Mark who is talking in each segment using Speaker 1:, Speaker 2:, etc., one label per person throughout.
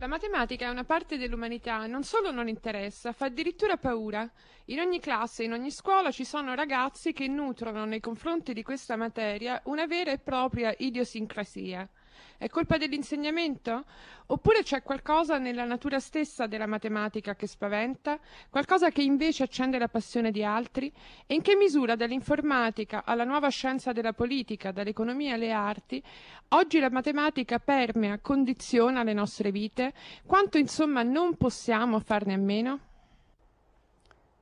Speaker 1: La matematica è una parte dell'umanità, non solo non interessa, fa addirittura paura. In ogni classe, in ogni scuola ci sono ragazzi che nutrono nei confronti di questa materia una vera e propria idiosincrasia. È colpa dell'insegnamento? Oppure c'è qualcosa nella natura stessa della matematica che spaventa? Qualcosa che invece accende la passione di altri? E in che misura dall'informatica alla nuova scienza della politica, dall'economia alle arti, oggi la matematica permea, condiziona le nostre vite? Quanto insomma non possiamo farne a meno?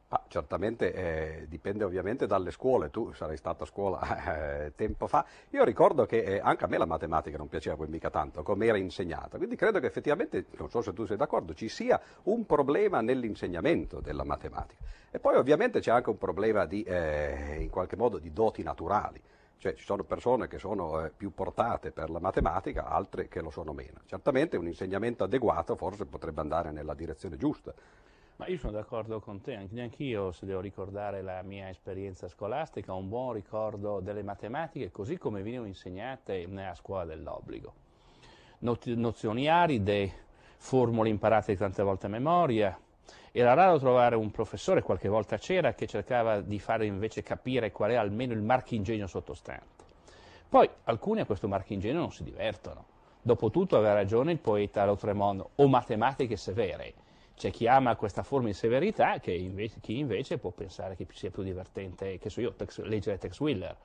Speaker 2: Ah, certamente eh, dipende ovviamente dalle scuole, tu sarai stato a scuola eh, tempo fa, io ricordo che eh, anche a me la matematica non piaceva poi mica tanto come era insegnata, quindi credo che effettivamente, non so se tu sei d'accordo, ci sia un problema nell'insegnamento della matematica. E poi ovviamente c'è anche un problema di, eh, in qualche modo di doti naturali, cioè ci sono persone che sono eh, più portate per la matematica, altre che lo sono meno. Certamente un insegnamento adeguato forse potrebbe andare nella direzione giusta.
Speaker 3: Ma io sono d'accordo con te, anche io se devo ricordare la mia esperienza scolastica, ho un buon ricordo delle matematiche così come venivano insegnate nella scuola dell'obbligo. Nozioni aride, formule imparate tante volte a memoria. Era raro trovare un professore, qualche volta c'era, che cercava di fare invece capire qual è almeno il marchingegno sottostante. Poi alcuni a questo marchingegno non si divertono. Dopotutto aveva ragione il poeta Lautremont, o matematiche severe, c'è chi ama questa forma di severità, invece, chi invece può pensare che sia più divertente, che so io, tex, leggere Tex Willer.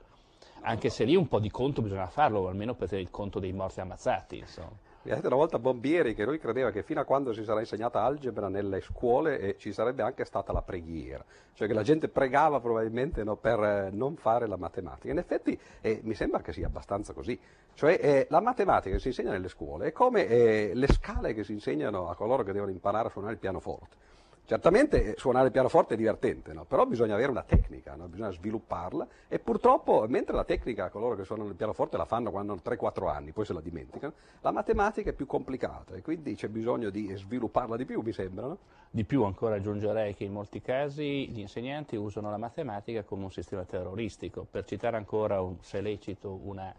Speaker 3: Anche se lì un po' di conto bisogna farlo, almeno per tenere il conto dei morti ammazzati. Insomma.
Speaker 2: Mi ha detto una volta Bombieri che lui credeva che fino a quando si sarà insegnata algebra nelle scuole eh, ci sarebbe anche stata la preghiera, cioè che la gente pregava probabilmente no, per eh, non fare la matematica. In effetti eh, mi sembra che sia abbastanza così, cioè eh, la matematica che si insegna nelle scuole è come eh, le scale che si insegnano a coloro che devono imparare a suonare il pianoforte Certamente suonare il pianoforte è divertente, no? però bisogna avere una tecnica, no? bisogna svilupparla e purtroppo mentre la tecnica coloro che suonano il pianoforte la fanno quando hanno 3-4 anni, poi se la dimenticano, la matematica è più complicata e quindi c'è bisogno di svilupparla di più, mi sembra. No?
Speaker 3: Di più ancora aggiungerei che in molti casi gli insegnanti usano la matematica come un sistema terroristico. Per citare ancora, se lecito, una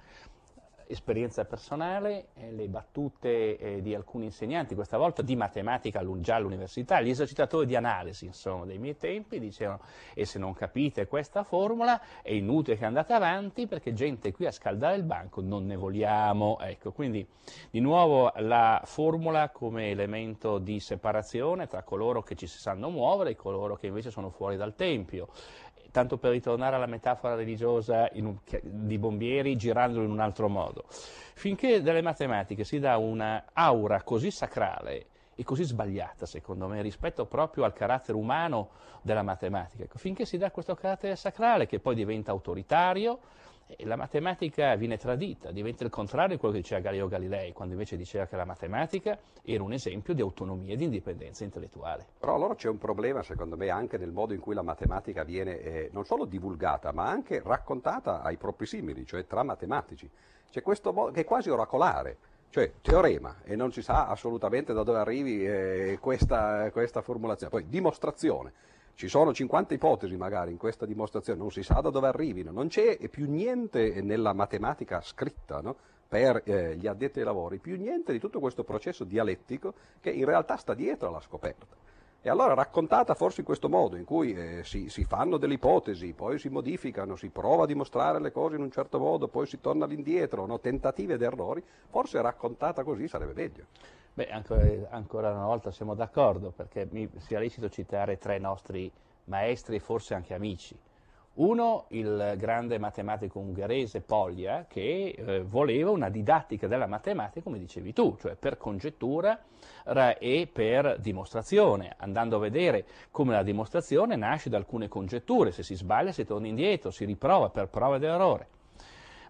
Speaker 3: esperienza personale, eh, le battute eh, di alcuni insegnanti, questa volta di matematica già all'università, gli esercitatori di analisi insomma, dei miei tempi dicevano e se non capite questa formula è inutile che andate avanti perché gente qui a scaldare il banco non ne vogliamo. Ecco, quindi di nuovo la formula come elemento di separazione tra coloro che ci si sanno muovere e coloro che invece sono fuori dal tempio tanto per ritornare alla metafora religiosa un, di Bombieri, girandolo in un altro modo. Finché dalle matematiche si dà una aura così sacrale e così sbagliata, secondo me, rispetto proprio al carattere umano della matematica, finché si dà questo carattere sacrale che poi diventa autoritario, la matematica viene tradita, diventa il contrario di quello che diceva Galileo Galilei, quando invece diceva che la matematica era un esempio di autonomia e di indipendenza intellettuale.
Speaker 2: Però allora c'è un problema, secondo me, anche nel modo in cui la matematica viene eh, non solo divulgata, ma anche raccontata ai propri simili, cioè tra matematici. C'è questo modo che è quasi oracolare cioè teorema e non si sa assolutamente da dove arrivi eh, questa, questa, formulazione. Poi dimostrazione, ci sono 50 ipotesi magari in questa dimostrazione, non si sa da dove arrivino, non c'è più niente nella matematica scritta no? per eh, gli addetti ai lavori, più niente di tutto questo processo dialettico che in realtà sta dietro alla scoperta. E allora raccontata forse in questo modo, in cui eh, si, si, fanno delle ipotesi, poi si modificano, si prova a dimostrare le cose in un certo modo, poi si torna all'indietro, no? tentative ed errori, forse raccontata così sarebbe meglio.
Speaker 3: Beh, ancora, ancora una volta siamo d'accordo, perché mi sia lecito citare tre nostri maestri e forse anche amici. Uno, il grande matematico ungherese Poglia, che eh, voleva una didattica della matematica, come dicevi tu, cioè per congettura e per dimostrazione, andando a vedere come la dimostrazione nasce da alcune congetture, se si sbaglia si torna indietro, si riprova per prova ed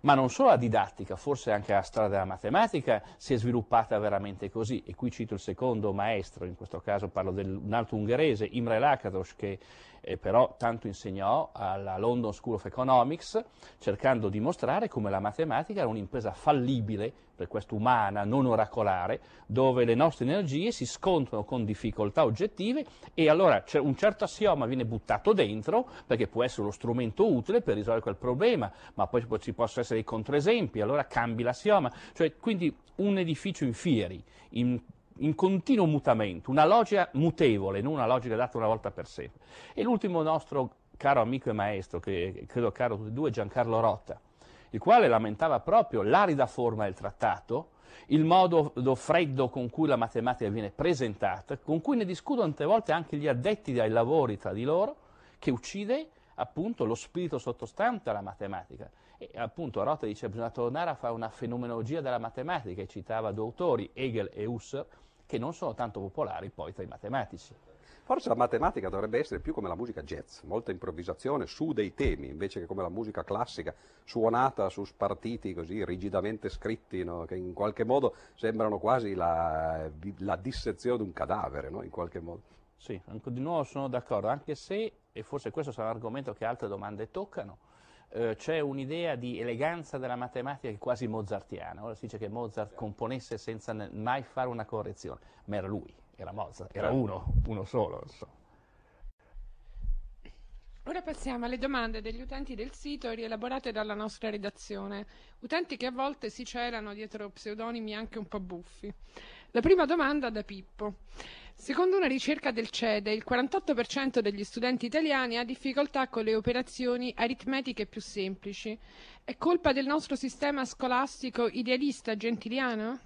Speaker 3: ma non solo la didattica, forse anche la strada della matematica si è sviluppata veramente così. E qui cito il secondo maestro, in questo caso parlo di un altro ungherese, Imre Lakatos, che eh, però tanto insegnò alla London School of Economics, cercando di mostrare come la matematica era un'impresa fallibile, per questo umana, non oracolare, dove le nostre energie si scontrano con difficoltà oggettive e allora un certo assioma viene buttato dentro, perché può essere uno strumento utile per risolvere quel problema, ma poi ci possono essere dei controesempi, allora cambi l'assioma. Cioè, quindi un edificio in fieri, in in continuo mutamento, una logica mutevole, non una logica data una volta per sempre. E l'ultimo nostro caro amico e maestro, che credo caro tutti e due, Giancarlo Rotta, il quale lamentava proprio l'arida forma del trattato, il modo freddo con cui la matematica viene presentata, con cui ne discutono tante volte anche gli addetti ai lavori tra di loro, che uccide appunto lo spirito sottostante alla matematica. E appunto Rotta dice bisogna tornare a fare una fenomenologia della matematica e citava due autori, Hegel e Husserl, che non sono tanto popolari poi tra i matematici.
Speaker 2: Forse la matematica dovrebbe essere più come la musica jazz, molta improvvisazione su dei temi, invece che come la musica classica, suonata su spartiti così rigidamente scritti, no? che in qualche modo sembrano quasi la, la dissezione di un cadavere, no? in qualche modo.
Speaker 3: Sì, di nuovo sono d'accordo, anche se, e forse questo sarà un argomento che altre domande toccano, eh, c'è un'idea di eleganza della matematica che è quasi mozartiana. Ora si dice che Mozart componesse senza mai fare una correzione, ma era lui era Mozart, era uno, uno solo. Insomma.
Speaker 1: Ora passiamo alle domande degli utenti del sito rielaborate dalla nostra redazione, utenti che a volte si celano dietro pseudonimi anche un po' buffi. La prima domanda da Pippo. Secondo una ricerca del CEDE, il 48% degli studenti italiani ha difficoltà con le operazioni aritmetiche più semplici. È colpa del nostro sistema scolastico idealista gentiliano?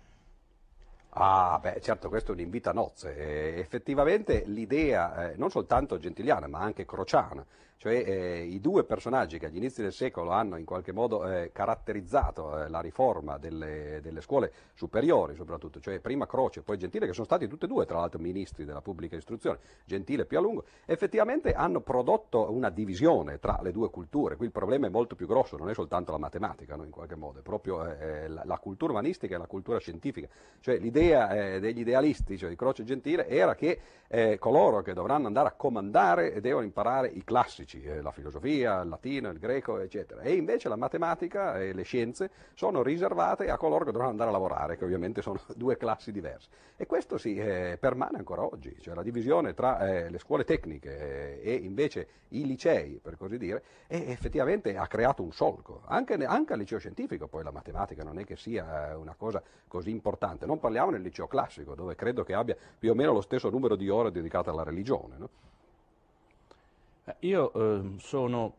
Speaker 2: Ah, beh, certo, questo è un invito a nozze. Eh, effettivamente l'idea, eh, non soltanto gentiliana, ma anche crociana, cioè eh, i due personaggi che agli inizi del secolo hanno in qualche modo eh, caratterizzato eh, la riforma delle, delle, scuole superiori soprattutto, cioè prima Croce e poi Gentile, che sono stati tutti e due tra l'altro ministri della pubblica istruzione, Gentile più a lungo, effettivamente hanno prodotto una divisione tra le due culture, qui il problema è molto più grosso, non è soltanto la matematica no, in qualche modo, è proprio eh, la, la, cultura umanistica e la cultura scientifica, cioè l'idea eh, degli idealisti, cioè di Croce e Gentile, era che eh, coloro che dovranno andare a comandare devono imparare i classici, classici, eh, la filosofia, il latino, il greco, eccetera. E invece la matematica e le scienze sono riservate a coloro che dovranno andare a lavorare, che ovviamente sono due classi diverse. E questo si eh, permane ancora oggi, cioè la divisione tra eh, le scuole tecniche eh, e invece i licei, per così dire, effettivamente ha creato un solco. Anche, anche, al liceo scientifico poi la matematica non è che sia eh, una cosa così importante. Non parliamo nel liceo classico, dove credo che abbia più o meno lo stesso numero di ore dedicate alla religione. No?
Speaker 3: Eh, io eh, sono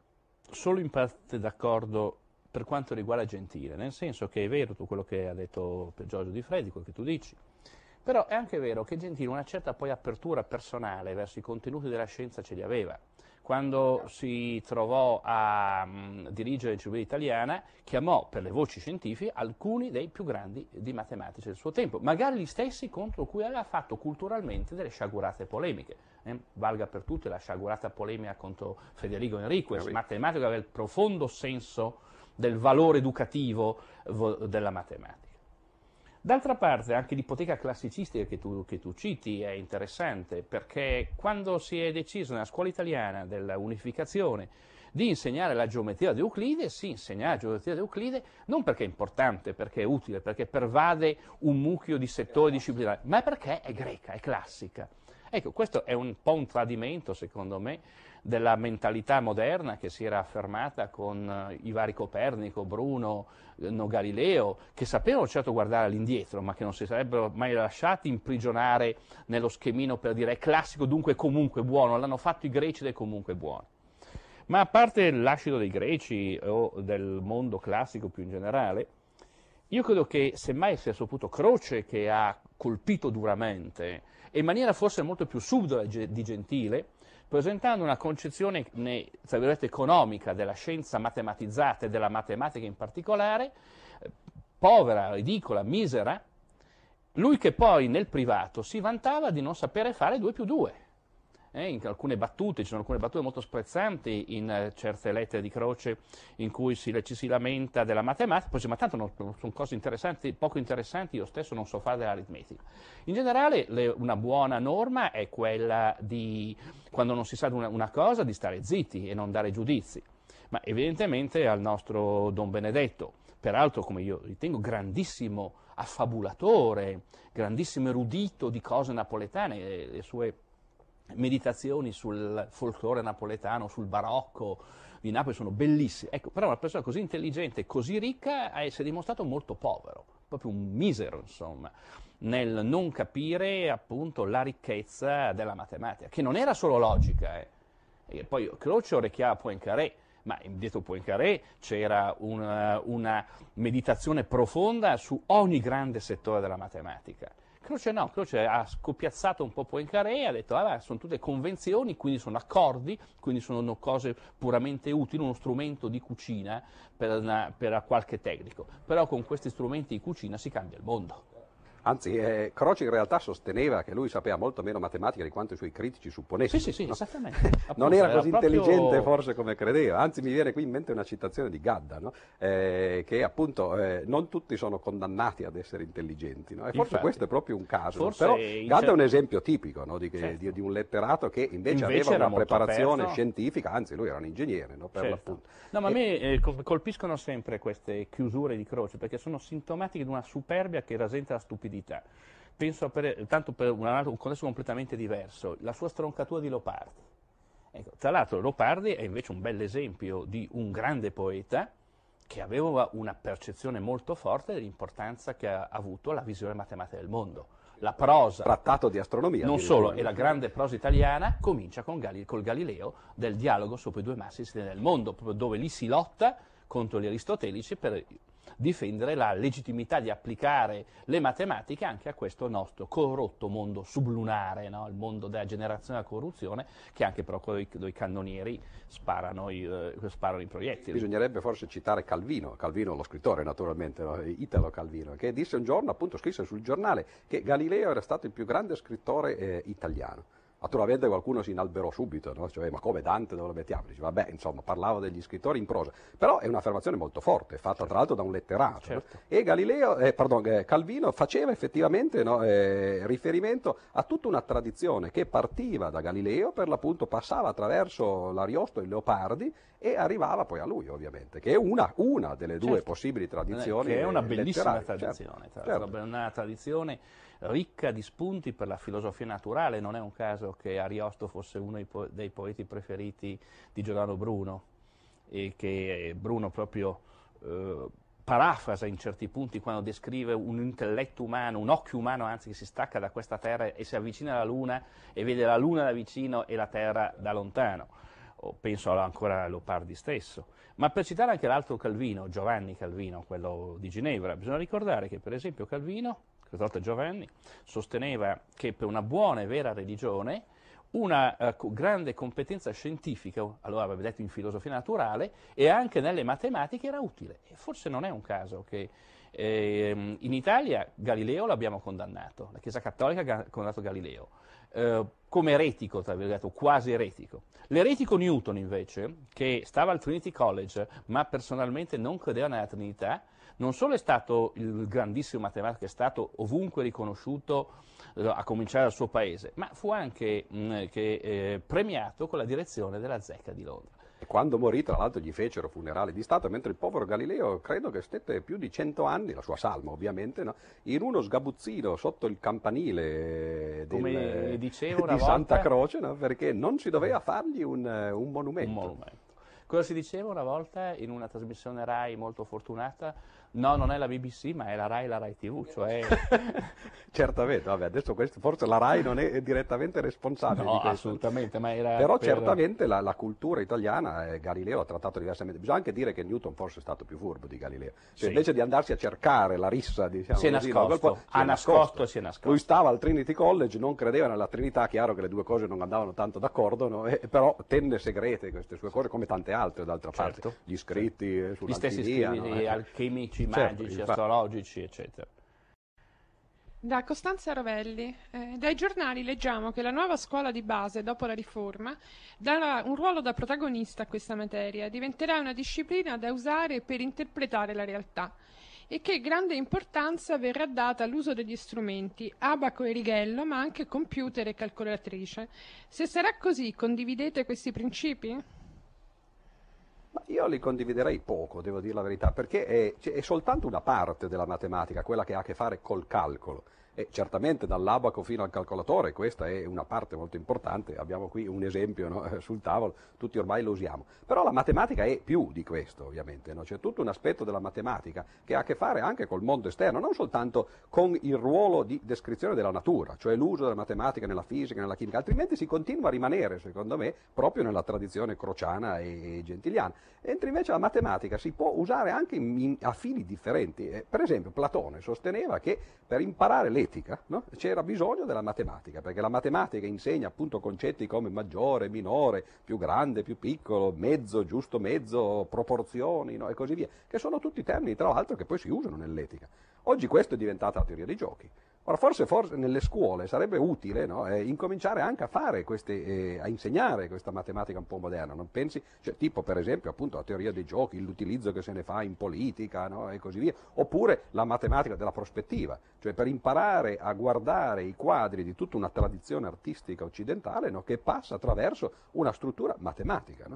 Speaker 3: solo in parte d'accordo per quanto riguarda Gentile, nel senso che è vero tutto quello che ha detto Giorgio Di Freddi, quello che tu dici, però è anche vero che Gentile una certa poi apertura personale verso i contenuti della scienza ce li aveva quando si trovò a um, dirigere l'Enciclopedia Italiana, chiamò per le voci scientifiche alcuni dei più grandi di matematici del suo tempo, magari gli stessi contro cui aveva fatto culturalmente delle sciagurate polemiche. Eh, valga per tutti la sciagurata polemica contro Federico Enriquez, eh matematico aveva il profondo senso del valore educativo della matematica. D'altra parte anche l'ipoteca classicistica che tu, che tu, citi è interessante perché quando si è deciso nella scuola italiana dell'unificazione di insegnare la geometria di Euclide, si insegna la geometria di Euclide non perché è importante, perché è utile, perché pervade un mucchio di settori disciplinari, ma perché è greca, è classica. Ecco, questo è un po' un tradimento, secondo me, della mentalità moderna che si era affermata con eh, i vari Copernico, Bruno, eh, no, Galileo, che sapevano certo guardare all'indietro, ma che non si sarebbero mai lasciati imprigionare nello schemino per dire è classico, dunque comunque buono, l'hanno fatto i greci ed è comunque buono. Ma a parte l'ascido dei greci o del mondo classico più in generale, io credo che semmai sia saputo Croce che ha colpito duramente e in maniera forse molto più subdola di Gentile, presentando una concezione economica della scienza matematizzata e della matematica in particolare, eh, povera, ridicola, misera, lui che poi nel privato si vantava di non sapere fare 2 più 2 eh, in alcune battute, ci sono alcune battute molto sprezzanti in eh, certe lettere di Croce in cui si, ci si lamenta della matematica, poi dice ma tanto non, sono cose interessanti, poco interessanti, io stesso non so fare dell'aritmetica. In generale le, una buona norma è quella di, quando non si sa una, una cosa, di stare zitti e non dare giudizi. Ma evidentemente al nostro Don Benedetto, peraltro come io ritengo grandissimo affabulatore, grandissimo erudito di cose napoletane, le sue meditazioni sul folklore napoletano, sul barocco, di Napoli sono bellissimi. Ecco, però una persona così intelligente, così ricca, eh, si è dimostrato molto povero, proprio un misero, insomma, nel non capire appunto la ricchezza della matematica, che non era solo logica. Eh. E poi Croce orecchiava Poincaré, ma dietro Poincaré c'era una, una meditazione profonda su ogni grande settore della matematica. Croce no, Croce ha scoppiazzato un po' Poincaré ha detto, ah, sono tutte convenzioni, quindi sono accordi, quindi sono cose puramente utili, uno strumento di cucina per, una, per qualche tecnico. Però con questi strumenti di cucina si cambia il mondo.
Speaker 2: Anzi, eh, Croce in realtà sosteneva che lui sapeva molto meno matematica di quanto i suoi critici supponessero.
Speaker 3: Sì, sì, sì,
Speaker 2: no?
Speaker 3: esattamente.
Speaker 2: non era così era intelligente forse come credeva, anzi mi viene qui in mente una citazione di Gadda, no? eh, che appunto eh, non tutti sono condannati ad essere intelligenti, no? e forse Infatti, questo è proprio un caso, però Gadda è un esempio tipico di, certo. di, di, un letterato che invece, invece aveva una preparazione aperto. scientifica, anzi lui era un ingegnere per certo. l'appunto.
Speaker 3: No, ma a me eh, colpiscono sempre queste chiusure di Croce perché sono sintomatiche di una superbia che rasenta la stupidità penso per, tanto per un, un contesto completamente diverso, la sua stroncatura di Lopardi. Ecco, tra l'altro Lopardi è invece un bel esempio di un grande poeta che aveva una percezione molto forte dell'importanza che ha avuto la visione matematica del mondo. La prosa,
Speaker 2: trattato di astronomia,
Speaker 3: non solo, e la grande prosa italiana comincia con Gali, col Galileo del dialogo sopra i due massi del mondo, dove lì si lotta contro gli aristotelici per difendere la legittimità di applicare le matematiche anche a questo nostro corrotto mondo sublunare, no? il mondo della generazione della corruzione, che anche però con i cannonieri sparano i, eh, sparano i, proiettili.
Speaker 2: Bisognerebbe forse citare Calvino, Calvino lo scrittore naturalmente, no? Italo Calvino, che disse un giorno, appunto scrisse sul giornale, che Galileo era stato il più grande scrittore eh, italiano. Naturalmente qualcuno si inalberò subito, no? cioè, ma come Dante dove lo mettiamo? Dice, vabbè, insomma, parlavo degli scrittori in prosa, però è un'affermazione molto forte, fatta certo. tra l'altro da un letterato. Certo. E Galileo, eh, pardon, eh, Calvino faceva effettivamente no, eh, riferimento a tutta una tradizione che partiva da Galileo, per l'appunto passava attraverso l'Ariosto e il Leopardi e arrivava poi a lui, ovviamente, che è una, una delle due certo. possibili tradizioni.
Speaker 3: Che è una bellissima certo. tradizione, certo. una tradizione ricca di spunti per la filosofia naturale, non è un caso che Ariosto fosse uno dei poeti preferiti di Giordano Bruno e che Bruno proprio eh, parafrasa in certi punti quando descrive un intelletto umano, un occhio umano anzi che si stacca da questa terra e si avvicina alla Luna e vede la Luna da vicino e la Terra da lontano. Penso ancora a Leopardi stesso. Ma per citare anche l'altro Calvino, Giovanni Calvino, quello di Ginevra, bisogna ricordare che per esempio Calvino questa volta Giovanni, sosteneva che per una buona e vera religione una uh, grande competenza scientifica, allora aveva detto in filosofia naturale, e anche nelle matematiche era utile. E forse non è un caso che eh, in Italia Galileo l'abbiamo condannato, la Chiesa Cattolica ha condannato Galileo, eh, come eretico, tra virgolette, quasi eretico. L'eretico Newton invece, che stava al Trinity College, ma personalmente non credeva nella Trinità, non solo è stato il grandissimo matematico, è stato ovunque riconosciuto eh, a cominciare dal suo paese, ma fu anche mh, mm, che, eh, premiato con la direzione della Zecca di Londra.
Speaker 2: E quando morì, tra l'altro, gli fecero funerali di Stato, mentre il povero Galileo credo che stette più di cento anni, la sua salma ovviamente, no? in uno sgabuzzino sotto il campanile del, di Santa Croce, no? perché non si doveva fargli un, un monumento.
Speaker 3: Un monumento. Cosa si diceva una volta in una trasmissione RAI molto fortunata? No, non è la BBC, ma è la RAI e la RAI TV, cioè...
Speaker 2: certamente, vabbè, adesso questo, forse la RAI non è direttamente responsabile
Speaker 3: no, assolutamente, ma era...
Speaker 2: Però per... certamente la, la, cultura italiana, eh, Galileo ha trattato diversamente. Bisogna anche dire che Newton forse è stato più furbo di Galileo. Cioè, sì. Invece di andarsi a cercare la rissa, diciamo
Speaker 3: si è
Speaker 2: così,
Speaker 3: nascosto,
Speaker 2: no,
Speaker 3: si ha nascosto, si è nascosto.
Speaker 2: Lui stava al Trinity College, non credeva nella Trinità, chiaro che le due cose non andavano tanto d'accordo, no? e, però tenne segrete queste sue cose, come tante altre d'altra certo. parte. Gli scritti
Speaker 3: certo. Gli stessi scritti no? Eh. Alchemici, certo, magici, astrologici, eccetera.
Speaker 1: Da Costanza Rovelli, eh, dai giornali leggiamo che la nuova scuola di base, dopo la riforma, darà un ruolo da protagonista a questa materia, diventerà una disciplina da usare per interpretare la realtà e che grande importanza verrà data all'uso degli strumenti, abaco e righello, ma anche computer e calcolatrice. Se sarà così, condividete questi principi?
Speaker 2: Ma io li condividerei poco, devo dire la verità, perché è, cioè, è, soltanto una parte della matematica, quella che ha a che fare col calcolo. E certamente dall'abaco fino al calcolatore, questa è una parte molto importante, abbiamo qui un esempio no? sul tavolo, tutti ormai lo usiamo. Però la matematica è più di questo, ovviamente, no? c'è tutto un aspetto della matematica che ha a che fare anche col mondo esterno, non soltanto con il ruolo di descrizione della natura, cioè l'uso della matematica nella fisica, nella chimica, altrimenti si continua a rimanere, secondo me, proprio nella tradizione crociana e gentiliana. Mentre invece la matematica si può usare anche in, in, a fini differenti. Eh, per esempio Platone sosteneva che per imparare l'etica no, c'era bisogno della matematica, perché la matematica insegna appunto concetti come maggiore, minore, più grande, più piccolo, mezzo, giusto mezzo, proporzioni no, e così via, che sono tutti termini tra l'altro che poi si usano nell'etica. Oggi questo è diventata la teoria dei giochi. Ora, forse, forse nelle scuole sarebbe utile no, eh, incominciare anche a queste, eh, a insegnare questa matematica un po' moderna, non pensi? Cioè, tipo per esempio appunto la teoria dei giochi, l'utilizzo che se ne fa in politica no, e così via, oppure la matematica della prospettiva, cioè per imparare a guardare i quadri di tutta una tradizione artistica occidentale no, che passa attraverso una struttura matematica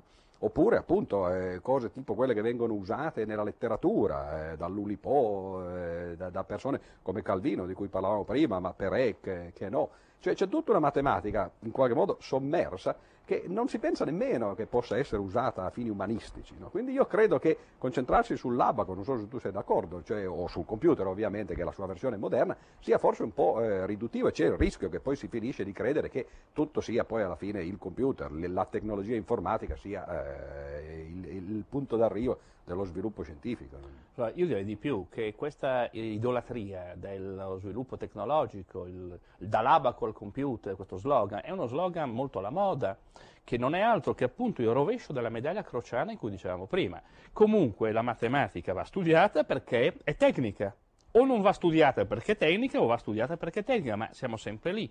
Speaker 2: oppure appunto eh, cose tipo quelle che vengono usate nella letteratura, eh, dall'Ulipo, eh, da, da, persone come Calvino di cui parlavamo prima, ma Perec, eh, che no. Cioè c'è tutta una matematica in qualche modo sommersa che non si pensa nemmeno che possa essere usata a fini umanistici. No? Quindi io credo che concentrarsi sull'abaco, non so se tu sei d'accordo, cioè, o sul computer ovviamente, che è la sua versione moderna, sia forse un po' eh, riduttivo e c'è il rischio che poi si finisce di credere che tutto sia poi alla fine il computer, la tecnologia informatica sia eh, il, il punto d'arrivo dello sviluppo scientifico.
Speaker 3: Allora, io direi di più che questa idolatria dello sviluppo tecnologico, il, il dall'abaco al computer, questo slogan, è uno slogan molto alla moda, che non è altro che appunto il rovescio della medaglia crociana in cui dicevamo prima. Comunque la matematica va studiata perché è tecnica, o non va studiata perché è tecnica o va studiata perché è tecnica, ma siamo sempre lì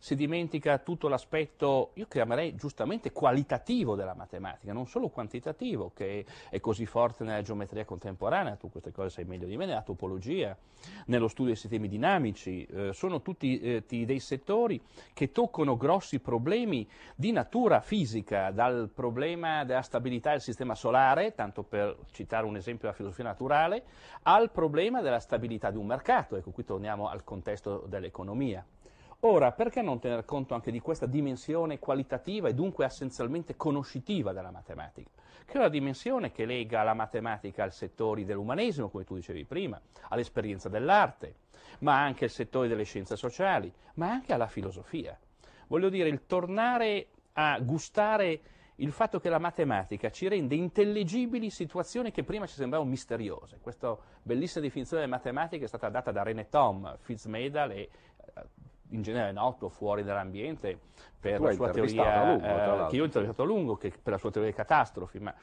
Speaker 3: si dimentica tutto l'aspetto, io chiamerei giustamente qualitativo della matematica, non solo quantitativo, che è così forte nella geometria contemporanea, tu queste cose sai meglio di me, nella topologia, nello studio dei sistemi dinamici, eh, sono tutti eh, dei settori che toccano grossi problemi di natura fisica, dal problema della stabilità del sistema solare, tanto per citare un esempio della filosofia naturale, al problema della stabilità di un mercato, ecco qui torniamo al contesto dell'economia. Ora, perché non tener conto anche di questa dimensione qualitativa e dunque essenzialmente conoscitiva della matematica? Che è una dimensione che lega la matematica ai settori dell'umanesimo, come tu dicevi prima, all'esperienza dell'arte, ma anche ai settori delle scienze sociali, ma anche alla filosofia. Voglio dire, il tornare a gustare il fatto che la matematica ci rende intelligibili situazioni che prima ci sembravano misteriose. Questa bellissima definizione della matematica è stata data da René Tom, Fitzmedal e in genere noto fuori dall'ambiente per la sua teoria, lungo, eh, che io ho intervistato a lungo, che per la sua teoria delle catastrofi, ma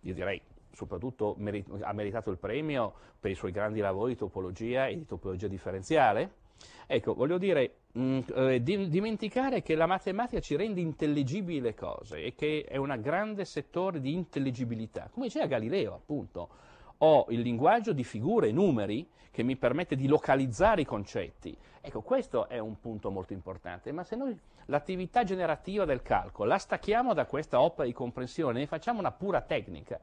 Speaker 3: io direi soprattutto meri- ha meritato il premio per i suoi grandi lavori di topologia e di topologia differenziale. Ecco, voglio dire, mh, mm, eh, di- dimenticare che la matematica ci rende intelligibili le cose e che è un grande settore di intelligibilità, come diceva Galileo appunto, ho il linguaggio di figure e numeri che mi permette di localizzare i concetti. Ecco, questo è un punto molto importante, ma se noi l'attività generativa del calcolo la stacchiamo da questa opera di comprensione, ne facciamo una pura tecnica,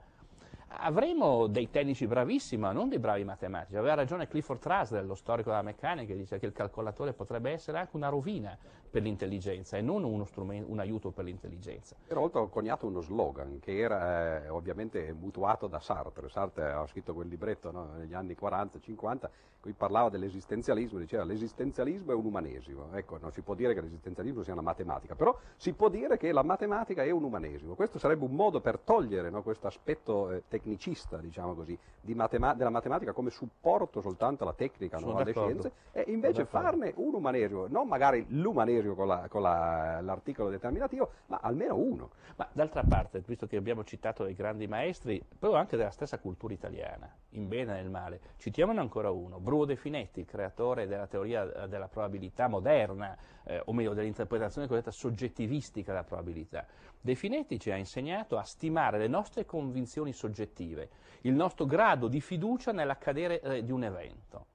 Speaker 3: avremo dei tecnici bravissimi, ma non dei bravi matematici. Aveva ragione Clifford Trusdell, lo storico della meccanica, che dice che il calcolatore potrebbe essere anche una rovina per l'intelligenza e non un aiuto per l'intelligenza.
Speaker 2: Era oltre coniato uno slogan che era eh, ovviamente mutuato da Sartre. Sartre aveva scritto quel libretto no, negli anni 40-50 qui parlava dell'esistenzialismo, diceva l'esistenzialismo è un umanesimo. Ecco, non si può dire che l'esistenzialismo sia una matematica, però si può dire che la matematica è un umanesimo. Questo sarebbe un modo per togliere no, questo aspetto eh, tecnicista, diciamo così, di matema- della matematica come supporto soltanto alla tecnica, no, alle scienze, e invece farne un umanesimo, non magari l'umanesimo con, la, con la, l'articolo determinativo, ma almeno uno.
Speaker 3: Ma d'altra parte, visto che abbiamo citato i grandi maestri, però anche della stessa cultura italiana, in bene e nel male, citiamone ancora uno, Bruno De Finetti, il creatore della teoria della probabilità moderna, eh, o meglio dell'interpretazione cosiddetta soggettivistica della probabilità. De Finetti ci ha insegnato a stimare le nostre convinzioni soggettive, il nostro grado di fiducia nell'accadere eh, di un evento.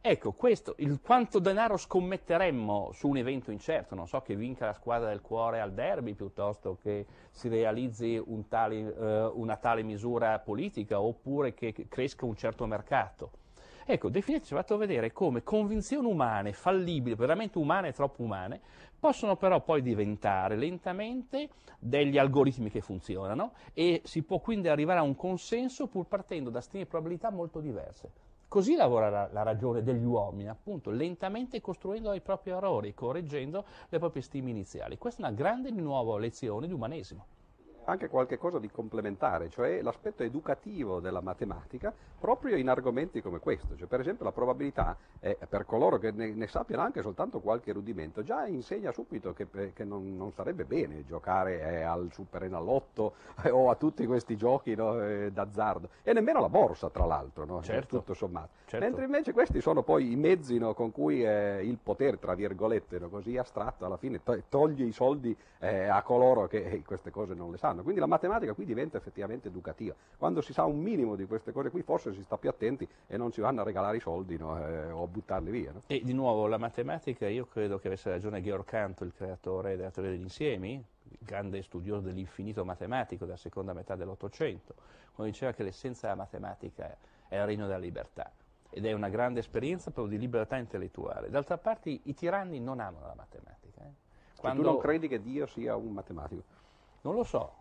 Speaker 3: Ecco, questo, il quanto denaro scommetteremmo su un evento incerto, non so che vinca la squadra del cuore al derby piuttosto che si realizzi un tale, eh, una tale misura politica oppure che cresca un certo mercato. Ecco, Definitis ci ha fatto vedere come convinzioni umane, fallibili, veramente umane e troppo umane, possono però poi diventare lentamente degli algoritmi che funzionano e si può quindi arrivare a un consenso pur partendo da stime di probabilità molto diverse. Così lavora la, la, ragione degli uomini, appunto, lentamente costruendo i propri errori, correggendo le proprie stime iniziali. Questa è una grande nuova lezione di umanesimo
Speaker 2: anche qualche cosa di complementare, cioè l'aspetto educativo della matematica proprio in argomenti come questo. Cioè, per esempio la probabilità, eh, per coloro che ne, ne, sappiano anche soltanto qualche rudimento, già insegna subito che, eh, che non, non, sarebbe bene giocare eh, al Super Enalotto eh, o a tutti questi giochi no, eh, d'azzardo, e nemmeno alla borsa tra l'altro, no, certo. tutto sommato. Certo. Mentre invece questi sono poi i mezzi no, con cui eh, il potere, tra virgolette, così astratto, alla fine to- toglie i soldi a coloro che queste cose non le sanno fanno. Quindi la matematica qui diventa effettivamente educativa. Quando si sa un minimo di queste cose qui, forse si sta più attenti e non si vanno a regalare i soldi no? eh, o a buttarli via. No?
Speaker 3: E di nuovo la matematica, io credo che avesse ragione Georg Canto, il creatore della teoria degli insiemi, grande studioso dell'infinito matematico della seconda metà dell'Ottocento, quando diceva che l'essenza della matematica è il regno della libertà ed è una grande esperienza proprio di libertà intellettuale. D'altra parte i tiranni non amano la matematica. Eh?
Speaker 2: Quando... tu non credi che Dio sia un matematico?
Speaker 3: Non lo so,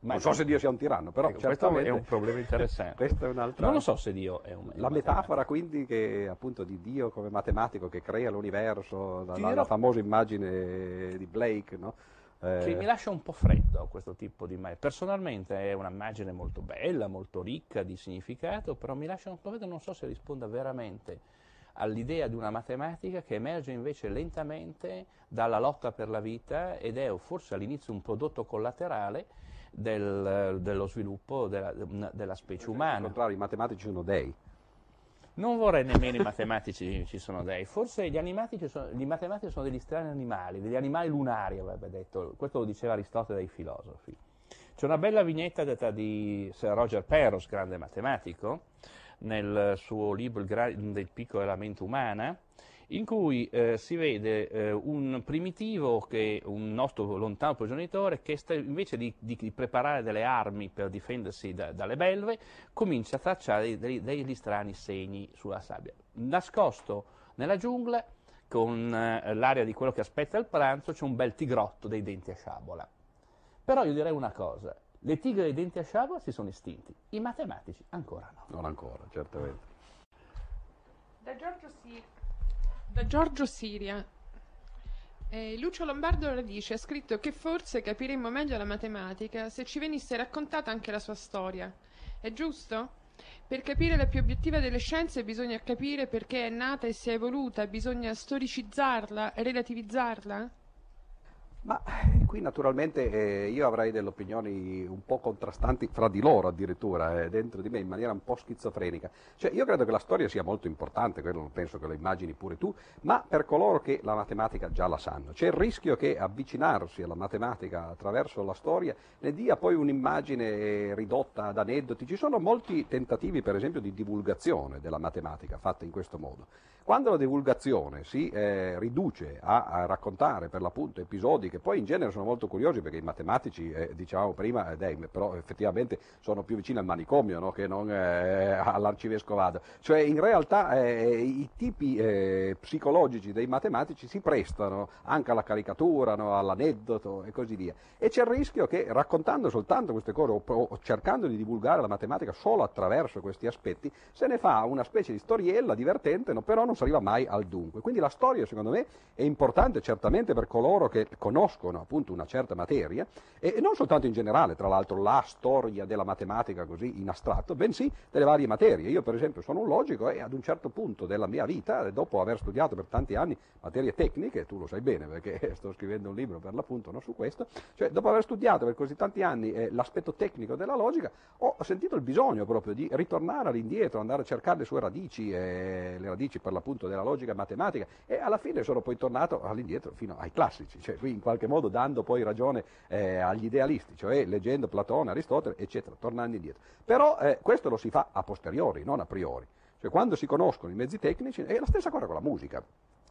Speaker 2: ma non so se Dio sia un tiranno, però ecco,
Speaker 3: questo è un problema interessante.
Speaker 2: è.
Speaker 3: Non lo so se Dio è un...
Speaker 2: È la metafora quindi che, appunto di Dio come matematico che crea l'universo, la, la, la famosa immagine di Blake, no?
Speaker 3: Eh... Che mi lascia un po' freddo questo tipo di immagine. Personalmente è un'immagine molto bella, molto ricca di significato, però mi lascia un po' freddo, non so se risponda veramente all'idea di una matematica che emerge invece lentamente dalla lotta per la vita ed è forse all'inizio un prodotto collaterale del, dello sviluppo della, della specie umana. Al
Speaker 2: contrario, i matematici sono dei.
Speaker 3: Non vorrei nemmeno i matematici ci sono dei, forse gli, sono, gli, matematici sono degli strani animali, degli animali lunari avrebbe detto, questo lo diceva Aristotele dai filosofi. C'è una bella vignetta detta di Sir Roger Perros, grande matematico, nel suo libro Il, gra- del piccolo elemento umana, in cui eh, si vede eh, un primitivo, che, un nostro lontano progenitore, che sta, invece di, di, di, preparare delle armi per difendersi da, dalle belve, comincia a tracciare dei, degli strani segni sulla sabbia. Nascosto nella giungla, con eh, l'aria di quello che aspetta il pranzo, c'è un bel tigrotto dei denti a sciabola. Però io direi una cosa, le tigre dei denti a sciabola si sono estinti, i matematici ancora no.
Speaker 2: Non ancora, certamente.
Speaker 1: Da Giorgio sì. Giorgio Siria. Eh, Lucio Lombardo Radice ha scritto che forse capiremmo meglio la matematica se ci venisse raccontata anche la sua storia. È giusto? Per capire la più obiettiva delle scienze bisogna capire perché è nata e si è evoluta, bisogna storicizzarla, relativizzarla?
Speaker 2: Ma eh, qui naturalmente eh, io avrei delle opinioni un po' contrastanti fra di loro addirittura, eh, dentro di me in maniera un po' schizofrenica. Cioè io credo che la storia sia molto importante, quello penso che lo immagini pure tu, ma per coloro che la matematica già la sanno. C'è il rischio che avvicinarsi alla matematica attraverso la storia ne dia poi un'immagine ridotta ad aneddoti. Ci sono molti tentativi per esempio di divulgazione della matematica fatta in questo modo. Quando la divulgazione si eh, riduce a, a, raccontare per l'appunto episodi che poi in genere sono molto curiosi perché i matematici, eh, dicevamo prima, eh, però effettivamente sono più vicini al manicomio no? che non eh, all'arcivescovado, cioè in realtà eh, i tipi eh, psicologici dei matematici si prestano anche alla caricatura, no? all'aneddoto e così via. E c'è il rischio che raccontando soltanto queste cose o, o cercando di divulgare la matematica solo attraverso questi aspetti, se ne fa una specie di storiella divertente, no? però non si arriva mai al dunque. Quindi la storia, secondo me, è importante certamente per coloro che conoscono appunto una certa materia e non soltanto in generale, tra l'altro, la storia della matematica così in astratto, bensì delle varie materie. Io, per esempio, sono un logico e ad un certo punto della mia vita, dopo aver studiato per tanti anni materie tecniche, tu lo sai bene perché sto scrivendo un libro per l'appunto no, su questo, cioè dopo aver studiato per così tanti anni eh, l'aspetto tecnico della logica, ho sentito il bisogno proprio di ritornare all'indietro, andare a cercare le sue radici, eh, le radici per l'appunto appunto della logica matematica e alla fine sono poi tornato all'indietro fino ai classici, cioè qui in qualche modo dando poi ragione eh, agli idealisti, cioè leggendo Platone, Aristotele, eccetera, tornando indietro. Però eh, questo lo si fa a posteriori, non a priori. Cioè quando si conoscono i mezzi tecnici è la stessa cosa con la musica.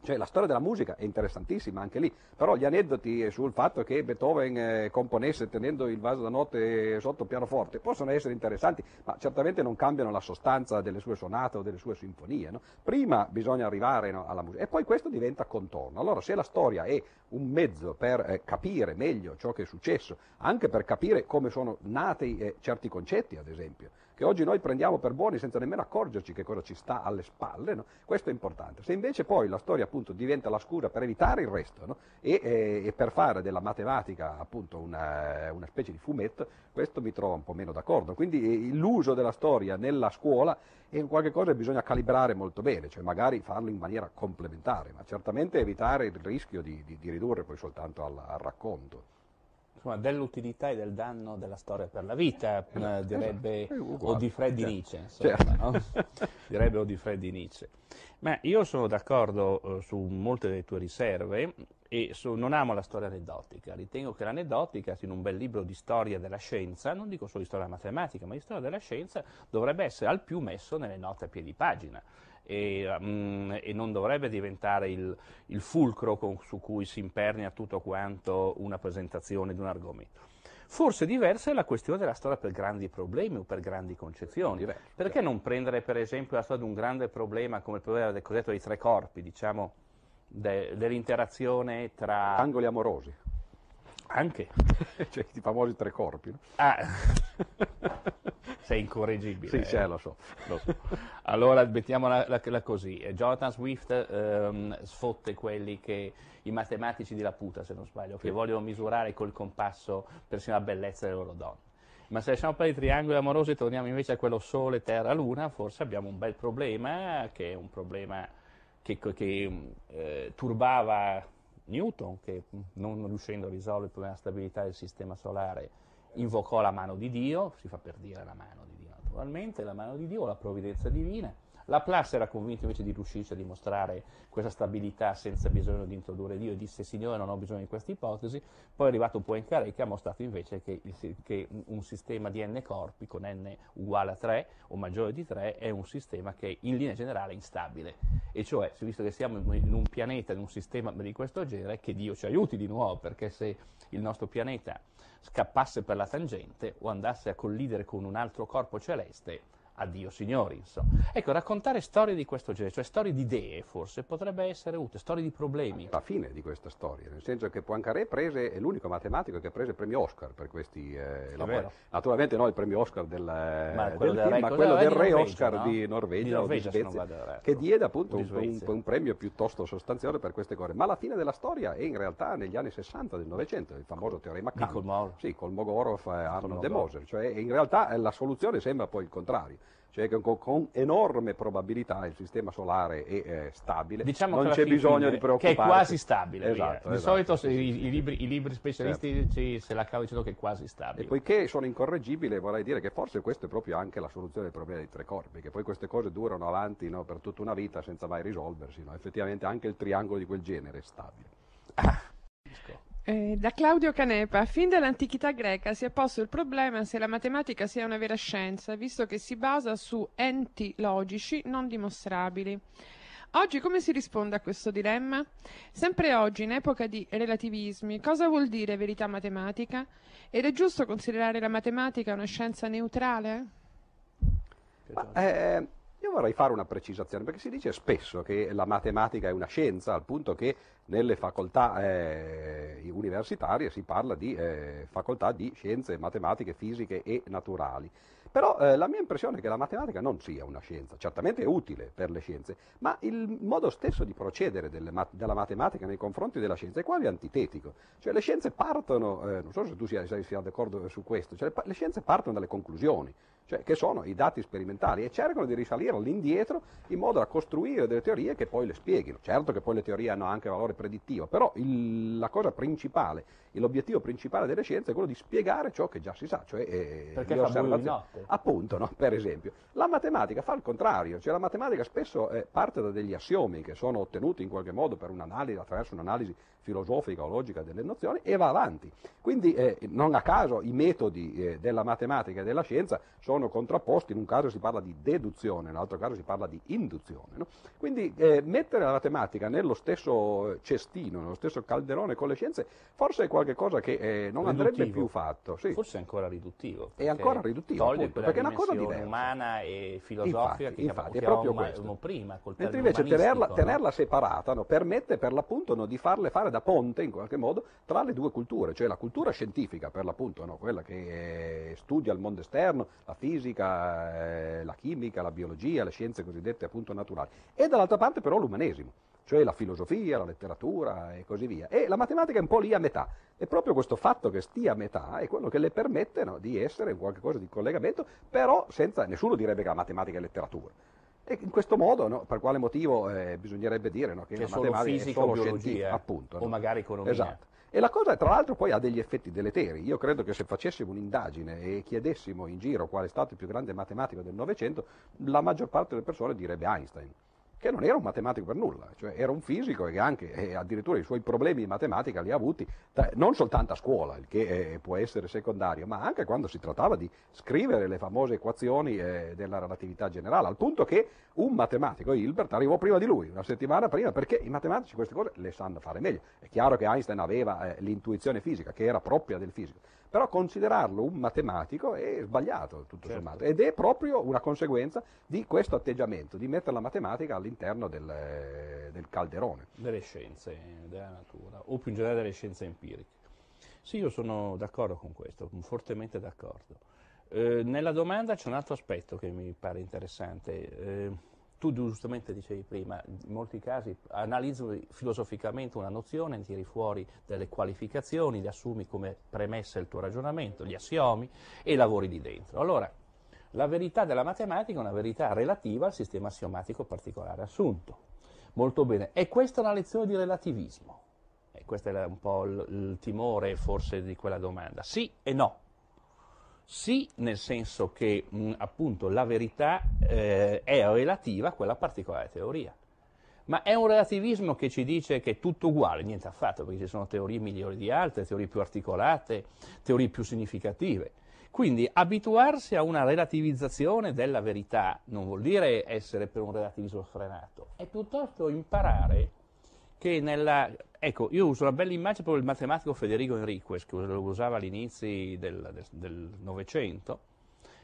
Speaker 2: Cioè, la storia della musica è interessantissima anche lì, però gli aneddoti sul fatto che Beethoven eh, componesse tenendo il vaso da notte sotto il pianoforte possono essere interessanti, ma certamente non cambiano la sostanza delle sue sonate o delle sue sinfonie. No? Prima bisogna arrivare no, alla musica e poi questo diventa contorno. Allora, se la storia è un mezzo per eh, capire meglio ciò che è successo, anche per capire come sono nati eh, certi concetti, ad esempio, che oggi noi prendiamo per buoni senza nemmeno accorgerci che cosa ci sta alle spalle, no? questo è importante. Se invece poi la storia appunto diventa la scusa per evitare il resto no? e, e, e, per fare della matematica appunto una, una, specie di fumetto, questo mi trovo un po' meno d'accordo. Quindi l'uso della storia nella scuola è qualcosa che bisogna calibrare molto bene, cioè magari farlo in maniera complementare, ma certamente evitare il rischio di, di, di ridurre poi soltanto al, al racconto
Speaker 3: dell'utilità e del danno della storia per la vita, eh, direbbe esatto. Odifreddi certo. Nietzsche, insomma, certo. no? direbbe Odifreddi Nietzsche. Ma io sono d'accordo eh, su molte delle tue riserve e su, non amo la storia aneddotica, ritengo che l'aneddotica, in un bel libro di storia della scienza, non dico solo di storia matematica, ma di storia della scienza, dovrebbe essere al più messo nelle note a piedi pagina e, um, e non dovrebbe diventare il, il fulcro con, su cui si impernia tutto quanto una presentazione di un argomento. Forse diversa è la questione della storia per grandi problemi o per grandi concezioni. Diverso, Perché certo. non prendere per esempio la storia di un grande problema come il problema del cosiddetto dei tre corpi, diciamo, de, dell'interazione tra...
Speaker 2: Angoli amorosi.
Speaker 3: Anche.
Speaker 2: cioè i famosi tre corpi. No?
Speaker 3: Ah. Sei incorreggibile.
Speaker 2: Sì, eh. lo, so.
Speaker 3: lo so. Allora, mettiamola la, la così. Jonathan Swift ehm, sfotte quelli che i matematici di Laputa, se non sbaglio, sì. che vogliono misurare col compasso persino la bellezza delle loro donne. Ma se lasciamo per i triangoli amorosi e torniamo invece a quello Sole, Terra, Luna, forse abbiamo un bel problema, che è un problema che, che eh, turbava Newton, che non riuscendo a risolvere il problema della stabilità del sistema solare, invocò la mano di Dio, si fa per dire la mano di Dio naturalmente, la mano di Dio, la provvidenza divina. Laplace era convinto invece di riuscirci a dimostrare questa stabilità senza bisogno di introdurre Dio. E disse Signore non ho bisogno di questa ipotesi, poi è arrivato un che ha mostrato invece che, il, che, un sistema di n corpi con n uguale a 3 o maggiore di 3 è un sistema che è in linea generale instabile. E cioè visto che siamo in un pianeta, in un sistema di questo genere, che Dio ci aiuti di nuovo perché se il nostro pianeta scappasse per la tangente o andasse a collidere con un altro corpo celeste, addio signori, insomma. Ecco, raccontare storie di questo genere, cioè storie di idee forse, potrebbe essere utile, storie di problemi.
Speaker 2: La fine di questa storia, nel senso che Poincaré prese, è l'unico matematico che prese il premio Oscar per questi eh, lavori. Naturalmente no il premio Oscar del, ma del, del, film, ma quello del re Oscar no? di Norvegia, di Norvegia di Svezia, che diede appunto un, un, un, premio piuttosto sostanzioso per queste cose. Ma la fine della storia è in realtà negli anni 60 del Novecento, il famoso teorema. Di Kolmogorov. Sì, Kolmogorov e Arnold de Moser, cioè in realtà la soluzione sembra poi il contrario cioè che con, enorme probabilità il sistema solare è eh, stabile,
Speaker 3: diciamo
Speaker 2: non c'è bisogno di preoccuparsi.
Speaker 3: Che è quasi stabile. Esatto, di esatto, solito sì, i, i, libri, i, libri, specialisti certo. se la cavano dicendo che è quasi stabile.
Speaker 2: E poiché sono incorreggibile vorrei dire che forse questa è proprio anche la soluzione del problema dei tre corpi, che poi queste cose durano avanti no, per tutta una vita senza mai risolversi. No? Effettivamente anche il triangolo di quel genere è stabile.
Speaker 1: Eh, da Claudio Canepa, fin dall'antichità greca si è posto il problema se la matematica sia una vera scienza, visto che si basa su enti logici non dimostrabili. Oggi come si risponde a questo dilemma? Sempre oggi, in epoca di relativismi, cosa vuol dire verità matematica? Ed è giusto considerare la matematica una scienza neutrale?
Speaker 2: Eh, io vorrei fare una precisazione, perché si dice spesso che la matematica è una scienza, al punto che nelle facoltà eh, universitarie si parla di eh, facoltà di scienze matematiche, fisiche e naturali. Però eh, la mia impressione è che la matematica non sia una scienza, certamente è utile per le scienze, ma il modo stesso di procedere mat- della matematica nei confronti della scienza è quasi antitetico. Cioè le scienze partono, eh, non so se tu sia, sia d'accordo su questo, cioè, le, le scienze partono dalle conclusioni, cioè che sono i dati sperimentali e cercano di risalire all'indietro in modo da costruire delle teorie che poi le spieghino. Certo che poi le teorie hanno anche valore predittivo, però il, la cosa principale, l'obiettivo principale delle scienze è quello di spiegare ciò che già si sa, cioè
Speaker 3: eh, Perché le osservazioni.
Speaker 2: Appunto, no? per esempio. La matematica fa il contrario, cioè la matematica spesso eh, parte da degli assiomi che sono ottenuti in qualche modo per un'analisi, attraverso un'analisi filosofica o logica delle nozioni e va avanti. Quindi eh, non a caso i metodi eh, della matematica e della scienza sono contrapposti, in un caso si parla di deduzione, nell'altro caso si parla di induzione. No? Quindi eh, mettere la matematica nello stesso cestino, nello stesso calderone con le scienze, forse è qualcosa che eh, non riduttivo. andrebbe più fatto.
Speaker 3: Sì. Forse è ancora riduttivo.
Speaker 2: È ancora riduttivo, appunto, perché è una cosa
Speaker 3: diversa. umana e filosofica
Speaker 2: infatti,
Speaker 3: che
Speaker 2: infatti, è proprio
Speaker 3: questo. prima.
Speaker 2: Mentre invece tenerla, tenerla separata no, permette per l'appunto di farle fare da ponte in qualche modo tra le due culture, cioè la cultura scientifica per l'appunto, no, quella che eh, studia il mondo esterno, la fisica, eh, la chimica, la biologia, le scienze cosiddette appunto naturali, e dall'altra parte però l'umanesimo, cioè la filosofia, la letteratura e così via. E la matematica è un po' lì a metà. E proprio questo fatto che stia a metà è quello che le permette no, di essere in qualche cosa di collegamento, però senza nessuno direbbe che la matematica è letteratura. E in questo modo, no, per quale motivo eh, bisognerebbe dire no, che,
Speaker 3: che
Speaker 2: la matematica
Speaker 3: è
Speaker 2: solo
Speaker 3: biologia,
Speaker 2: appunto.
Speaker 3: O magari economia.
Speaker 2: Esatto. E la cosa, tra l'altro, poi ha degli effetti deleteri. Io credo che se facessimo un'indagine e chiedessimo in giro qual è stato il più grande matematico del Novecento, la maggior parte delle persone direbbe Einstein che non era un matematico per nulla, cioè era un fisico e che anche eh, addirittura i suoi problemi di matematica li ha avuti da, non soltanto a scuola, il che eh, può essere secondario, ma anche quando si trattava di scrivere le famose equazioni eh, della relatività generale, al punto che un matematico, Hilbert, arrivò prima di lui, una settimana prima, perché i matematici queste cose le sanno fare meglio. È chiaro che Einstein aveva eh, l'intuizione fisica, che era propria del fisico, però considerarlo un matematico è sbagliato tutto certo. sommato ed è proprio una conseguenza di questo atteggiamento, di mettere la matematica all'interno del, del calderone.
Speaker 3: Delle scienze, della natura, o più in generale delle scienze empiriche. Sì, io sono d'accordo con questo, fortemente d'accordo. Eh, nella domanda c'è un altro aspetto che mi pare interessante. Eh, tu giustamente dicevi prima, in molti casi analizzi filosoficamente una nozione, tiri fuori delle qualificazioni, li assumi come premessa il tuo ragionamento, gli assiomi e lavori di dentro. Allora, la verità della matematica è una verità relativa al sistema assiomatico particolare assunto. Molto bene. E questa è una lezione di relativismo? E questo è un po' il, il timore forse di quella domanda. Sì e no. Sì, nel senso che mh, appunto la verità eh, è relativa a quella particolare teoria. Ma è un relativismo che ci dice che è tutto uguale, niente affatto, perché ci sono teorie migliori di altre, teorie più articolate, teorie più significative. Quindi abituarsi a una relativizzazione della verità non vuol dire essere per un relativismo frenato, è piuttosto imparare che nella... Ecco, io uso una bella immagine proprio del matematico Federico Enriquez, che lo usava all'inizio del Novecento,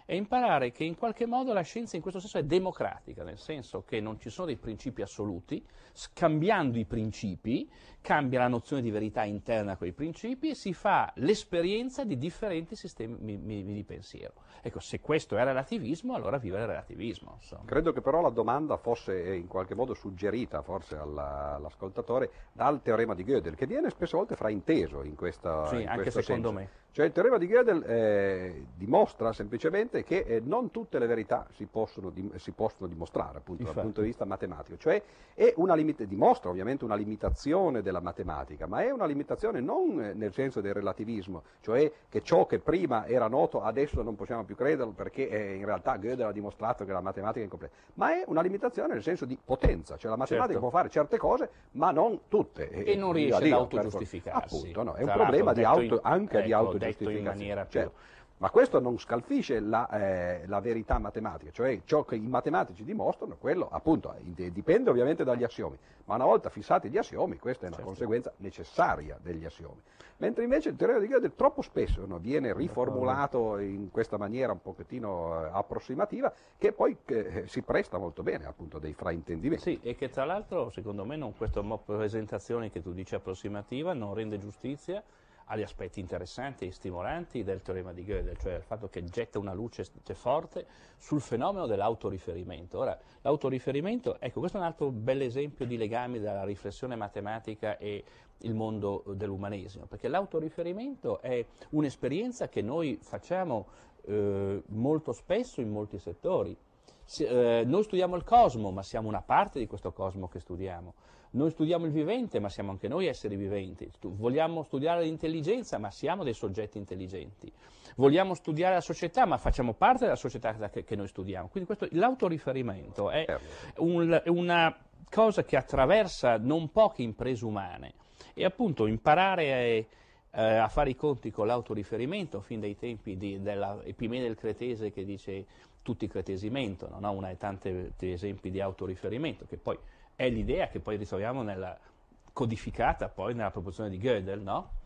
Speaker 3: e imparare che in qualche modo la scienza in questo senso è democratica, nel senso che non ci sono dei principi assoluti, scambiando i principi cambia la nozione di verità interna a quei principi e si fa l'esperienza di differenti sistemi di pensiero. Ecco, se questo è relativismo, allora vive il relativismo. Insomma.
Speaker 2: Credo che però la domanda fosse in qualche modo suggerita forse alla, all'ascoltatore dal teorema di Gödel, che viene spesso volte frainteso in, questa,
Speaker 3: sì,
Speaker 2: in
Speaker 3: anche secondo
Speaker 2: senso.
Speaker 3: me.
Speaker 2: Cioè il teorema di Gödel eh, dimostra semplicemente che eh, non tutte le verità si possono, di, si possono dimostrare appunto, dal punto di vista matematico, cioè limit- dimostra ovviamente una limitazione della matematica, ma è una limitazione non nel senso del relativismo, cioè che ciò che prima era noto adesso non possiamo più crederlo perché eh, in realtà Gödel ha dimostrato che la matematica è incompleta, ma è una limitazione nel senso di potenza, cioè la matematica
Speaker 3: certo.
Speaker 2: può fare certe cose ma non tutte.
Speaker 3: E, non riesce ad autogiustificarsi.
Speaker 2: Appunto, no, è un problema di auto, anche
Speaker 3: ecco,
Speaker 2: di autogiustificazione
Speaker 3: detto in maniera più...
Speaker 2: Certo. Ma questo non scalfisce la, eh, la, verità matematica, cioè ciò che i matematici dimostrano, quello appunto dipende ovviamente dagli assiomi, ma una volta fissati gli assiomi, questa è una certo. conseguenza necessaria degli assiomi. Mentre invece il teorema di Gödel troppo spesso no, viene riformulato in questa maniera un pochettino eh, approssimativa, che poi eh, si presta molto bene appunto dei fraintendimenti.
Speaker 3: Sì, e che tra l'altro secondo me non, questa presentazione che tu dici approssimativa non rende giustizia agli aspetti interessanti e stimolanti del teorema di Gödel, cioè il fatto che getta una luce forte sul fenomeno dell'autoriferimento. Ora, l'autoriferimento, ecco, questo è un altro bel esempio di legami dalla riflessione matematica e il mondo dell'umanesimo, perché l'autoriferimento è un'esperienza che noi facciamo eh, molto spesso in molti settori. Se, eh, noi studiamo il cosmo, ma siamo una parte di questo cosmo che studiamo. Noi studiamo il vivente, ma siamo anche noi esseri viventi. Vogliamo studiare l'intelligenza, ma siamo dei soggetti intelligenti. Vogliamo studiare la società, ma facciamo parte della società che, che noi studiamo. Quindi questo, l'autoriferimento è certo. un, una cosa che attraversa non poche imprese umane. E appunto imparare eh, a fare i conti con l'autoriferimento fin dai tempi di, della Epimene del Cretese che dice tutti i cretesi mentono, no? una dei tanti esempi di autoriferimento, che poi è l'idea che poi ritroviamo nella, codificata poi nella proposizione di Gödel, no?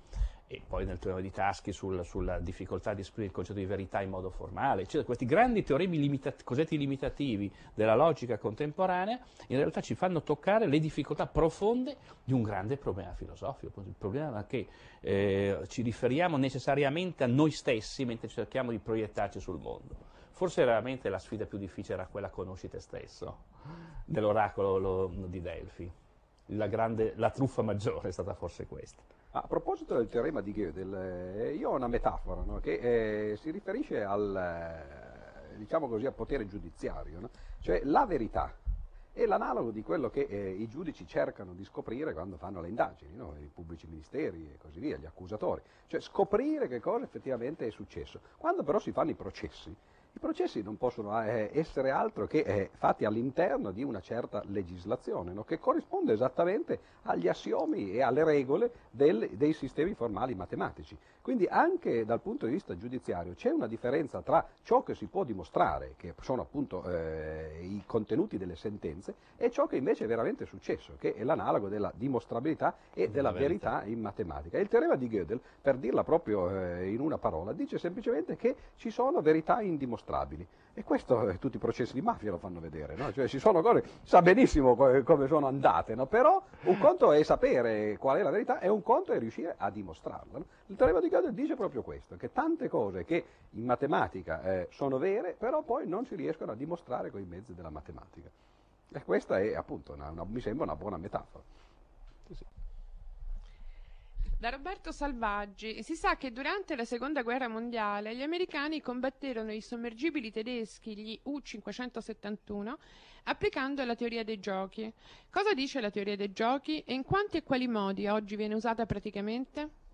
Speaker 3: e poi nel teorema di Taschi sul, sulla difficoltà di esprimere il concetto di verità in modo formale, eccetera. Questi grandi teoremi limita- cosiddetti limitativi della logica contemporanea in realtà ci fanno toccare le difficoltà profonde di un grande problema filosofico. Il problema è che eh, ci riferiamo necessariamente a noi stessi mentre cerchiamo di proiettarci sul mondo. Forse veramente la sfida più difficile era quella conosci te stesso, dell'oracolo lo, di Delfi. La, grande, la truffa maggiore è stata forse questa.
Speaker 2: A proposito del teorema di Gödel, eh, io ho una metafora no? che eh, si riferisce al, eh, diciamo così, al potere giudiziario, no? cioè la verità è l'analogo di quello che eh, i giudici cercano di scoprire quando fanno le indagini, no? i pubblici ministeri e così via, gli accusatori, cioè scoprire che cosa effettivamente è successo. Quando però si fanno i processi, i processi non possono eh, essere altro che eh, fatti all'interno di una certa legislazione, no? che corrisponde esattamente agli assiomi e alle regole del, dei sistemi formali matematici. Quindi anche dal punto di vista giudiziario c'è una differenza tra ciò che si può dimostrare, che sono appunto eh, i contenuti delle sentenze, e ciò che invece è veramente successo, che è l'analogo della dimostrabilità e della verità. in matematica. il teorema di Gödel, per dirla proprio eh, in una parola, dice semplicemente che ci sono verità indimostrabili. E questo eh, tutti i processi di mafia lo fanno vedere, no? cioè ci sono cose, sa benissimo co- come sono andate, no? però un conto è sapere qual è la verità e un conto è riuscire a dimostrarla. No? Il teorema di Gödel dice proprio questo, che tante cose che in matematica eh, sono vere, però poi non si riescono a dimostrare con i mezzi della matematica. E questa è appunto, una, una, mi sembra una buona metafora. Sì, sì.
Speaker 1: Da Roberto Salvaggi si sa che durante la seconda guerra mondiale gli americani combatterono i sommergibili tedeschi, gli U-571, applicando la teoria dei giochi. Cosa dice la teoria dei giochi e in quanti e quali modi oggi viene usata praticamente?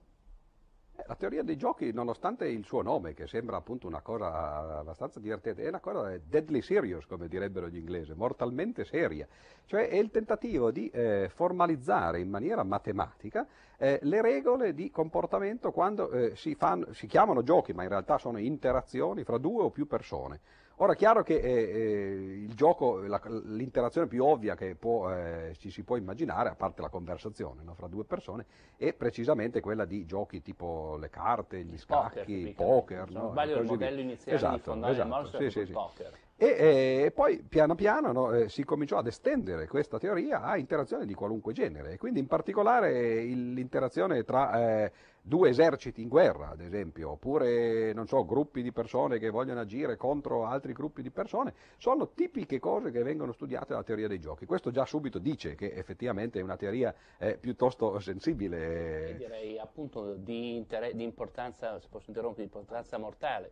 Speaker 2: Eh, la teoria dei giochi, nonostante il suo nome, che sembra appunto una cosa abbastanza divertente, è una cosa deadly serious, come direbbero gli inglesi, mortalmente seria. Cioè è il tentativo di eh, formalizzare in maniera matematica eh, le regole di comportamento quando eh, si, fanno, si chiamano giochi, ma in realtà sono interazioni fra due o più persone. Ora, è chiaro che eh, eh, il gioco, la, l'interazione più ovvia che può, eh, ci si può immaginare, a parte la conversazione no, fra due persone, è precisamente quella di giochi tipo le carte, gli scacchi, il poker.
Speaker 3: Se non sbaglio il modello iniziale esatto, di fondare esatto, il sì, sì, sì. poker.
Speaker 2: E, e, poi piano piano no, eh, si cominciò ad estendere questa teoria a interazioni di qualunque genere, quindi in particolare l'interazione tra eh, due eserciti in guerra, ad esempio, oppure, so, gruppi di persone che vogliono agire contro altri gruppi di persone, sono tipiche cose che vengono studiate dalla teoria dei giochi. Questo già subito dice che effettivamente è una teoria eh, piuttosto sensibile.
Speaker 3: E direi appunto di, inter- di importanza, se posso interrompere, di importanza mortale.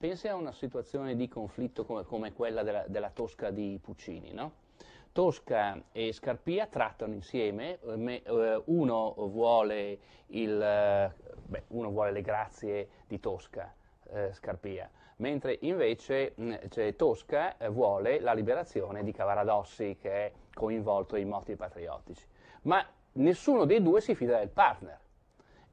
Speaker 3: Pensi a una situazione di conflitto come, come quella della, della Tosca di Puccini, no? Tosca e Scarpia trattano insieme, eh, uno vuole, il, eh, beh, uno vuole le grazie di Tosca, eh, Scarpia, mentre invece cioè, Tosca vuole la liberazione di Cavaradossi che è coinvolto in moti patriottici. Ma nessuno dei due si fida del partner.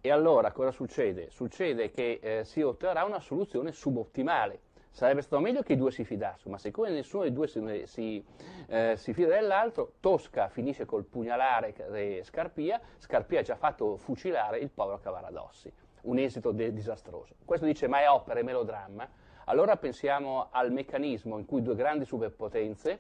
Speaker 3: E allora cosa succede? Succede che eh, si otterrà una soluzione subottimale Sarebbe stato meglio che i due si fidassero, ma siccome nessuno dei due si, si, eh, si fida dell'altro, Tosca finisce col pugnalare Scarpia, Scarpia ha già fatto fucilare il povero Cavaradossi. Un esito de- disastroso. Questo dice ma è opera, è melodramma. Allora pensiamo al meccanismo in cui due grandi superpotenze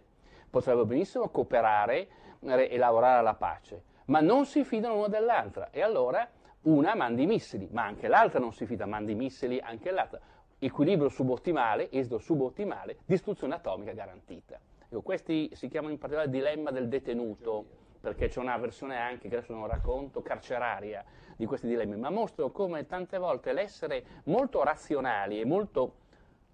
Speaker 3: potrebbero benissimo cooperare e lavorare alla pace, ma non si fidano l'una dell'altra e allora una manda i missili, ma anche l'altra non si fida, manda i missili anche l'altra equilibrio subottimale, esito subottimale, distruzione atomica garantita. Ecco, questi si chiamano in particolare dilemma del detenuto, perché c'è una versione anche, che adesso non racconto, carceraria di questi dilemmi, ma mostrano come tante volte l'essere molto razionali e molto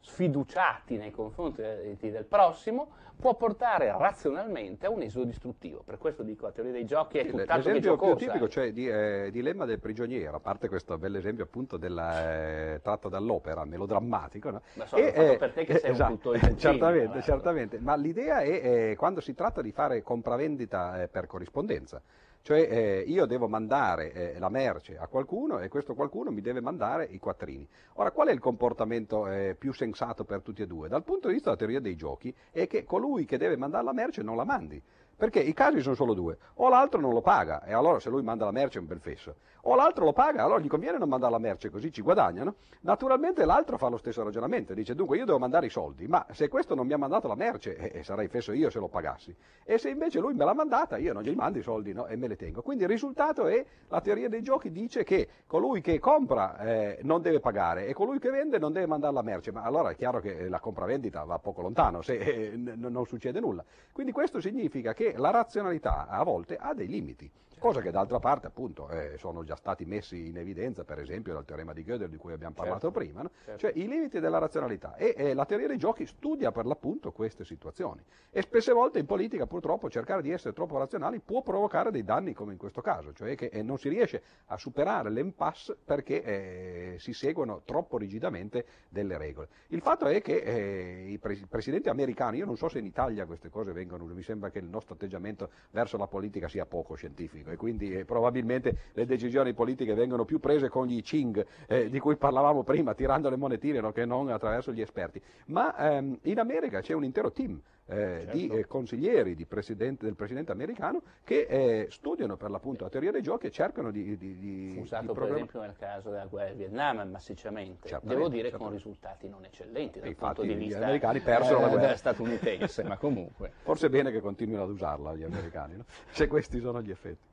Speaker 3: sfiduciati nei confronti del prossimo, può portare razionalmente a un esito distruttivo. Per questo dico la teoria dei giochi è tutt'altro che
Speaker 2: giocosa. L'esempio più tipico, cioè di, eh, dilemma del prigioniero, a parte questo bell'esempio appunto della, eh, tratto dall'opera, melodrammatico. No?
Speaker 3: Ma sono e, eh, per te che sei esatto, un tutore
Speaker 2: di Certamente, certamente, ma l'idea è eh, quando si tratta di fare compravendita eh, per corrispondenza. Cioè eh, io devo mandare eh, la merce a qualcuno e questo qualcuno mi deve mandare i quattrini. Ora, qual è il comportamento eh, più sensato per tutti e due? Dal punto di vista della teoria dei giochi è che colui che deve mandare la merce non la mandi. Perché i casi sono solo due, o l'altro non lo paga, e allora se lui manda la merce è un bel fesso, o l'altro lo paga, allora gli conviene non mandare la merce, così ci guadagnano. Naturalmente l'altro fa lo stesso ragionamento, dice dunque io devo mandare i soldi, ma se questo non mi ha mandato la merce, eh, eh, sarei fesso io se lo pagassi. E se invece lui me l'ha mandata, io non gli mando i soldi no? e me le tengo. Quindi il risultato è, la teoria dei giochi dice che colui che compra eh, non deve pagare e colui che vende non deve mandare la merce, ma allora è chiaro che la compravendita va poco lontano se eh, non succede nulla. Quindi questo significa che la razionalità a volte ha dei limiti cosa che d'altra parte appunto eh, sono già stati messi in evidenza per esempio dal teorema di Gödel di cui abbiamo parlato certo, prima, no? certo. cioè i limiti della razionalità e eh, la teoria dei giochi studia per l'appunto queste situazioni e spesse volte in politica purtroppo cercare di essere troppo razionali può provocare dei danni come in questo caso, cioè che eh, non si riesce a superare l'impasse perché eh, si seguono troppo rigidamente delle regole. Il fatto è che eh, i, pres- presidenti americani, io non so se in Italia queste cose vengono, mi sembra che il nostro atteggiamento verso la politica sia poco scientifico e quindi eh, probabilmente le decisioni politiche vengono più prese con gli Ching eh, di cui parlavamo prima, tirando le monetine no, che non attraverso gli esperti. Ma ehm, in America c'è un intero team eh, certo. di eh, consiglieri di presidente, del presidente americano che eh, studiano per l'appunto la teoria dei giochi e cercano di, di, di
Speaker 3: Fu usato
Speaker 2: di
Speaker 3: per esempio nel caso della guerra del Vietnam massicciamente, certamente, devo dire certamente. con risultati non eccellenti dal
Speaker 2: Infatti,
Speaker 3: punto di vista
Speaker 2: gli americani persero la guerra
Speaker 3: statunitense, ma comunque.
Speaker 2: Forse è bene che continuino ad usarla gli americani, no? se questi sono gli effetti.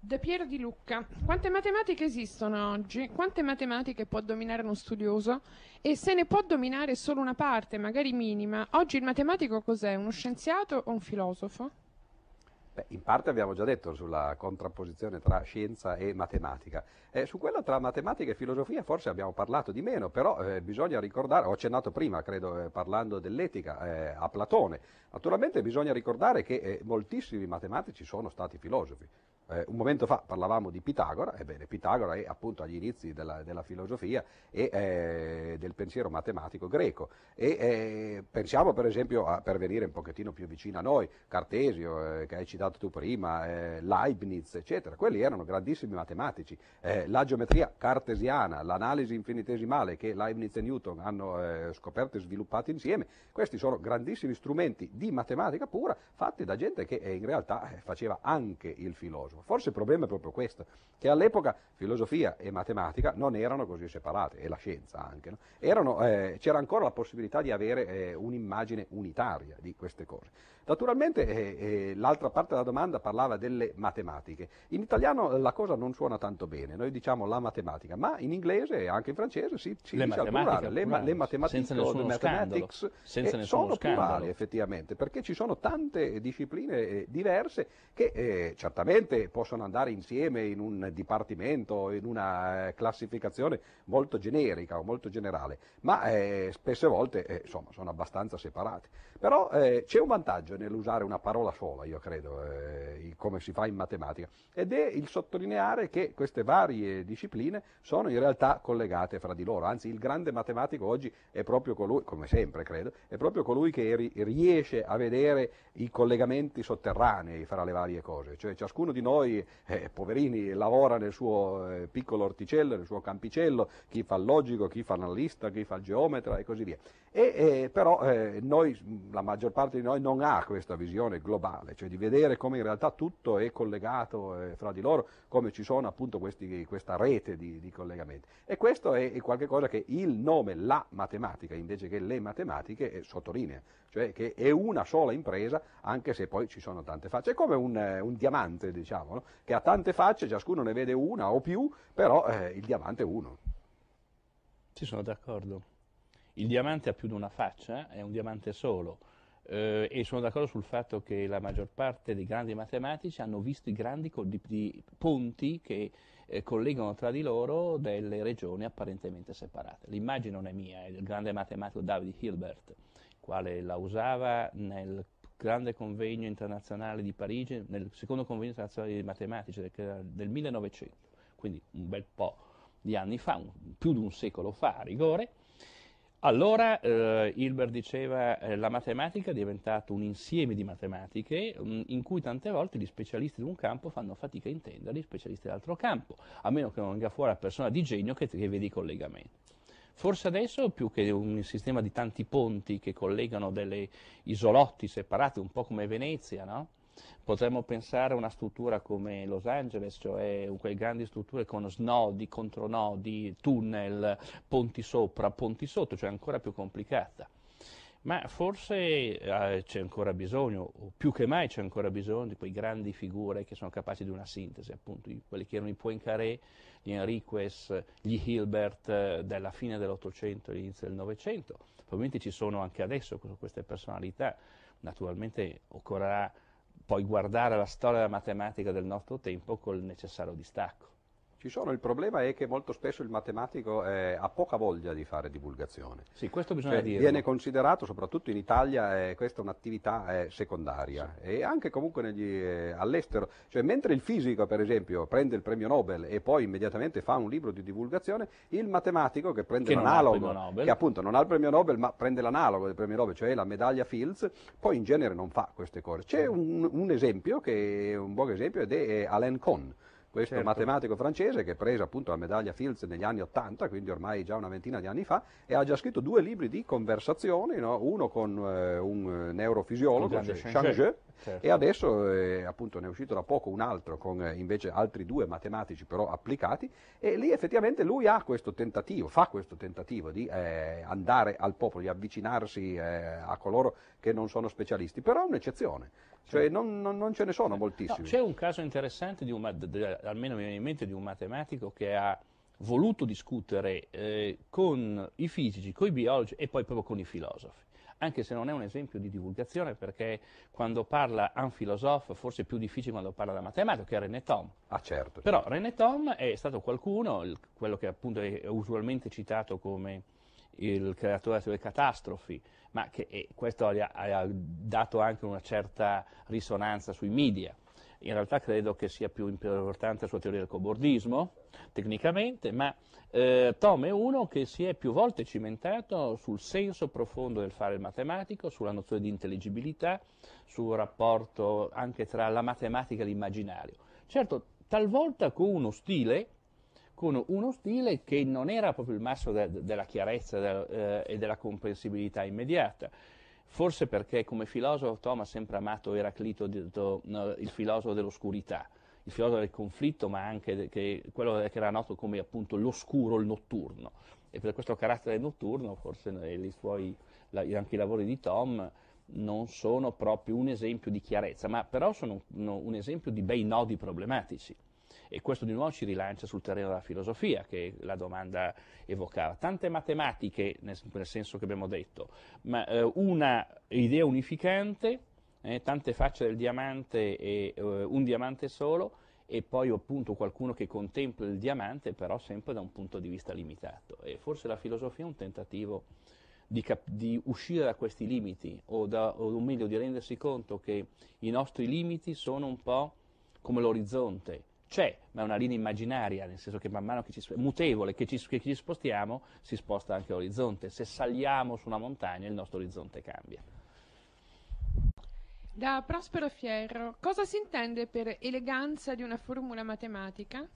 Speaker 1: De Piero di Lucca, quante matematiche esistono oggi? Quante matematiche può dominare uno studioso? E se ne può dominare solo una parte, magari minima, oggi il matematico cos'è? Uno scienziato o un filosofo?
Speaker 2: Beh, in parte abbiamo già detto sulla contrapposizione tra scienza e matematica. Eh, su quello tra matematica e filosofia forse abbiamo parlato di meno, però eh, bisogna ricordare, ho accennato prima, credo, eh, parlando dell'etica, eh, a Platone. Naturalmente bisogna ricordare che eh, moltissimi matematici sono stati filosofi. Eh, un momento fa parlavamo di Pitagora, ebbene Pitagora è appunto agli inizi della, della filosofia e eh, del pensiero matematico greco. E eh, pensiamo per esempio, a, per venire un pochettino più vicino a noi, Cartesio eh, che hai citato tu prima, eh, Leibniz eccetera, quelli erano grandissimi matematici, eh, la geometria cartesiana, l'analisi infinitesimale che Leibniz e Newton hanno scoperto e sviluppato insieme, questi sono grandissimi strumenti di matematica pura fatti da gente che in realtà faceva anche il filosofo filosofo. Forse il problema è proprio questo, che all'epoca filosofia e matematica non erano così separate, e la scienza anche. No? Erano, eh, c'era ancora la possibilità di avere eh, un'immagine unitaria di queste cose. Naturalmente eh, eh, l'altra parte della domanda parlava delle matematiche. In italiano la cosa non suona tanto bene, noi diciamo la matematica, ma in inglese e anche in francese si, si
Speaker 3: le dice al plurale.
Speaker 2: Le,
Speaker 3: ma,
Speaker 2: le matematiche
Speaker 3: le
Speaker 2: mathematics
Speaker 3: eh,
Speaker 2: sono plurali effettivamente, perché ci sono tante discipline eh, diverse che eh, certamente possono andare insieme in un dipartimento, in una eh, classificazione molto generica o molto generale, ma spesse volte insomma, sono abbastanza separate. Però c'è un vantaggio nell'usare una parola sola, io credo, eh, come si fa in matematica, ed è il sottolineare che queste varie discipline sono in realtà collegate fra di loro, anzi il grande matematico oggi è proprio colui, come sempre credo, è proprio colui che ri- riesce a vedere i collegamenti sotterranei fra le varie cose, cioè ciascuno di noi, eh, poverini, lavora nel suo eh, piccolo orticello, nel suo campicello, chi fa il logico, chi fa l'analista, chi fa il geometra e così via. E, eh, però eh, noi, la maggior parte di noi non ha questa visione globale, cioè di vedere come in realtà tutto è collegato eh, fra di loro, come ci sono appunto questi, questa rete di, di, collegamenti. E questo è, qualcosa che il nome la matematica, invece che le matematiche, eh, sottolinea, cioè che è una sola impresa, anche se poi ci sono tante facce. È come un, eh, un diamante, diciamo, no? che ha tante facce, ciascuno ne vede una o più, però eh, il diamante è uno.
Speaker 3: Ci sono d'accordo. Il diamante ha più di una faccia, è un diamante solo eh, e sono d'accordo sul fatto che la maggior parte dei grandi matematici hanno visto i grandi di, di ponti che eh, collegano tra di loro delle regioni apparentemente separate. L'immagine non è mia, è del grande matematico David Hilbert, quale la usava nel grande convegno internazionale di Parigi, nel secondo convegno internazionale di matematici del, del 1900, quindi un bel po' di anni fa, un, più di un secolo fa a rigore, allora eh, Hilbert diceva eh, la matematica è diventata un insieme di matematiche mh, mm, in cui tante volte gli specialisti di un campo fanno fatica a intendere gli specialisti dell'altro campo, a meno che non venga fuori la persona di genio che, che vede i collegamenti. Forse adesso più che un sistema di tanti ponti che collegano delle isolotti separati, un po' come Venezia, no? Potremmo pensare a una struttura come Los Angeles, cioè quelle grandi strutture con snodi, contronodi, tunnel, ponti sopra, ponti sotto, cioè ancora più complicata. Ma forse eh, c'è ancora bisogno, o più che mai c'è ancora bisogno di quei grandi figure che sono capaci di una sintesi, appunto quelli che erano i Poincaré, gli Enriquez, gli Hilbert eh, della fine dell'Ottocento e all'inizio del Novecento. Probabilmente ci sono anche adesso queste personalità, naturalmente occorrerà poi guardare la storia della matematica del nostro tempo col necessario distacco.
Speaker 2: Ci sono, il problema è che molto spesso il matematico eh, ha poca voglia di fare divulgazione.
Speaker 3: Sì, questo bisogna cioè, dire.
Speaker 2: Viene considerato, soprattutto in Italia, eh, questa è un'attività eh, secondaria sì. e anche comunque negli, eh, all'estero. Cioè, mentre il fisico, per esempio, prende il premio Nobel e poi immediatamente fa un libro di divulgazione, il matematico che prende
Speaker 3: che
Speaker 2: l'analogo, che appunto non ha il premio Nobel ma prende l'analogo del premio Nobel, cioè la medaglia Fields, poi in genere non fa queste cose. C'è un, un esempio che è un buon esempio ed è Alain Kohn questo certo. matematico francese che ha preso appunto la medaglia Fields negli anni 80, quindi ormai già una ventina di anni fa, e ha già scritto due libri di conversazioni, no? uno con eh, un neurofisiologo, Changeux, certo. e adesso eh, appunto ne è uscito da poco un altro con eh, invece altri due matematici però applicati, e lì effettivamente lui ha questo tentativo, fa questo tentativo di eh, andare al popolo, di avvicinarsi eh, a coloro che non sono specialisti, però è un'eccezione. Cioè non, non, non, ce ne sono moltissimi.
Speaker 3: No, c'è un caso interessante, un, almeno mi viene in mente, di un matematico che ha voluto discutere eh, con i fisici, con i biologi e poi proprio con i filosofi. Anche se non è un esempio di divulgazione, perché quando parla un filosofo forse è più difficile quando parla da matematico, che è René Tom.
Speaker 2: Ah, certo.
Speaker 3: Però certo. René Tom è stato qualcuno, il, quello che appunto è usualmente citato come il creatore delle catastrofi, ma che questo ha, ha, dato anche una certa risonanza sui media. In realtà credo che sia più importante la sua teoria del cobordismo, tecnicamente, ma eh, Tom è uno che si è più volte cimentato sul senso profondo del fare il matematico, sulla nozione di intelligibilità, sul rapporto anche tra la matematica e l'immaginario. Certo, talvolta con uno stile con uno stile che non era proprio il massimo de- della chiarezza de- eh, e della comprensibilità immediata. Forse perché come filosofo Tom ha sempre amato Eraclito, il filosofo dell'oscurità, il filosofo del conflitto, ma anche che, quello che era noto come appunto l'oscuro, il notturno. E per questo carattere notturno, forse i suoi, anche i lavori di Tom non sono proprio un esempio di chiarezza, ma però sono un, un esempio di bei nodi problematici. E questo di nuovo ci rilancia sul terreno della filosofia, che la domanda evocava. Tante matematiche, nel, nel senso che abbiamo detto, ma eh, una idea unificante, eh, tante facce del diamante e eh, un diamante solo, e poi appunto qualcuno che contempla il diamante, però sempre da un punto di vista limitato. E forse la filosofia è un tentativo di, cap- di uscire da questi limiti, o, da, o meglio di rendersi conto che i nostri limiti sono un po' come l'orizzonte, c'è, ma è una linea immaginaria, nel senso che man mano che ci, mutevole che ci, che ci spostiamo, si sposta anche l'orizzonte. Se saliamo su una montagna, il nostro orizzonte cambia.
Speaker 1: Da Prospero Fierro, cosa si intende per eleganza di una formula matematica?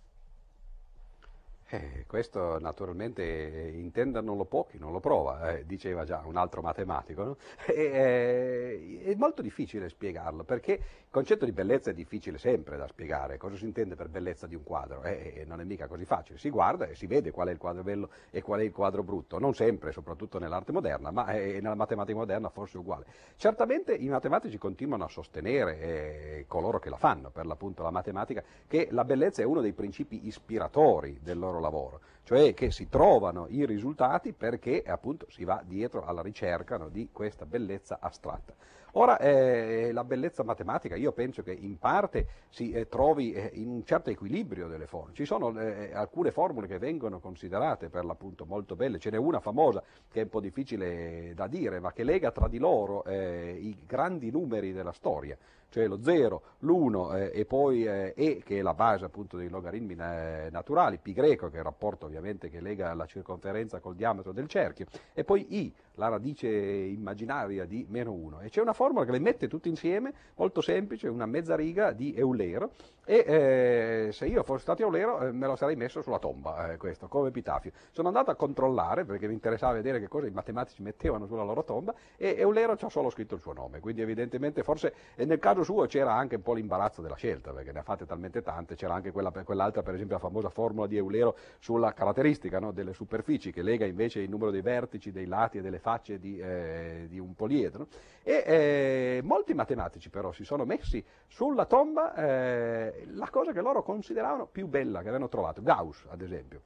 Speaker 2: Eh, questo naturalmente eh, intendano pochi, non lo prova, eh, diceva già un altro matematico. No? E, eh, è molto difficile spiegarlo perché il concetto di bellezza è difficile sempre da spiegare. Cosa si intende per bellezza di un quadro? Eh, eh, non è mica così facile. Si guarda e si vede qual è il quadro bello e qual è il quadro brutto. Non sempre, soprattutto nell'arte moderna, ma nella matematica moderna forse è uguale. Certamente i matematici continuano a sostenere, coloro che la fanno, per l'appunto la matematica, che la bellezza è uno dei principi ispiratori del loro lavoro. Cioè che si trovano i risultati perché appunto si va dietro alla ricerca no, di questa bellezza astratta. Ora, eh, la bellezza matematica io penso che in parte si eh, trovi eh, in un certo equilibrio delle formule. Ci sono eh, alcune formule che vengono considerate per l'appunto molto belle, ce n'è una famosa che è un po' difficile da dire, ma che lega tra di loro eh, i grandi numeri della storia cioè lo 0, l'1 eh, e poi eh, E che è la base appunto dei logaritmi eh, naturali, π greco che è il rapporto ovviamente che lega la circonferenza col diametro del cerchio e poi I, la radice immaginaria di meno 1 e c'è una formula che le mette tutte insieme, molto semplice, una mezza riga di Eulero e eh, se io fossi stato Eulero eh, me lo sarei messo sulla tomba eh, questo, come epitafio. Sono andato a controllare perché mi interessava vedere che cosa i matematici mettevano sulla loro tomba e Eulero ci ha solo scritto il suo nome, quindi evidentemente forse nel caso suo c'era anche un po' l'imbarazzo della scelta, perché ne ha fatte talmente tante, c'era anche quella, quell'altra, per esempio la famosa formula di Eulero sulla caratteristica no, delle superfici, che lega invece il numero dei vertici, dei lati e delle facce di, eh, di un poliedro. E eh, molti matematici però si sono messi sulla tomba eh, la cosa che loro consideravano più bella che avevano trovato, Gauss ad esempio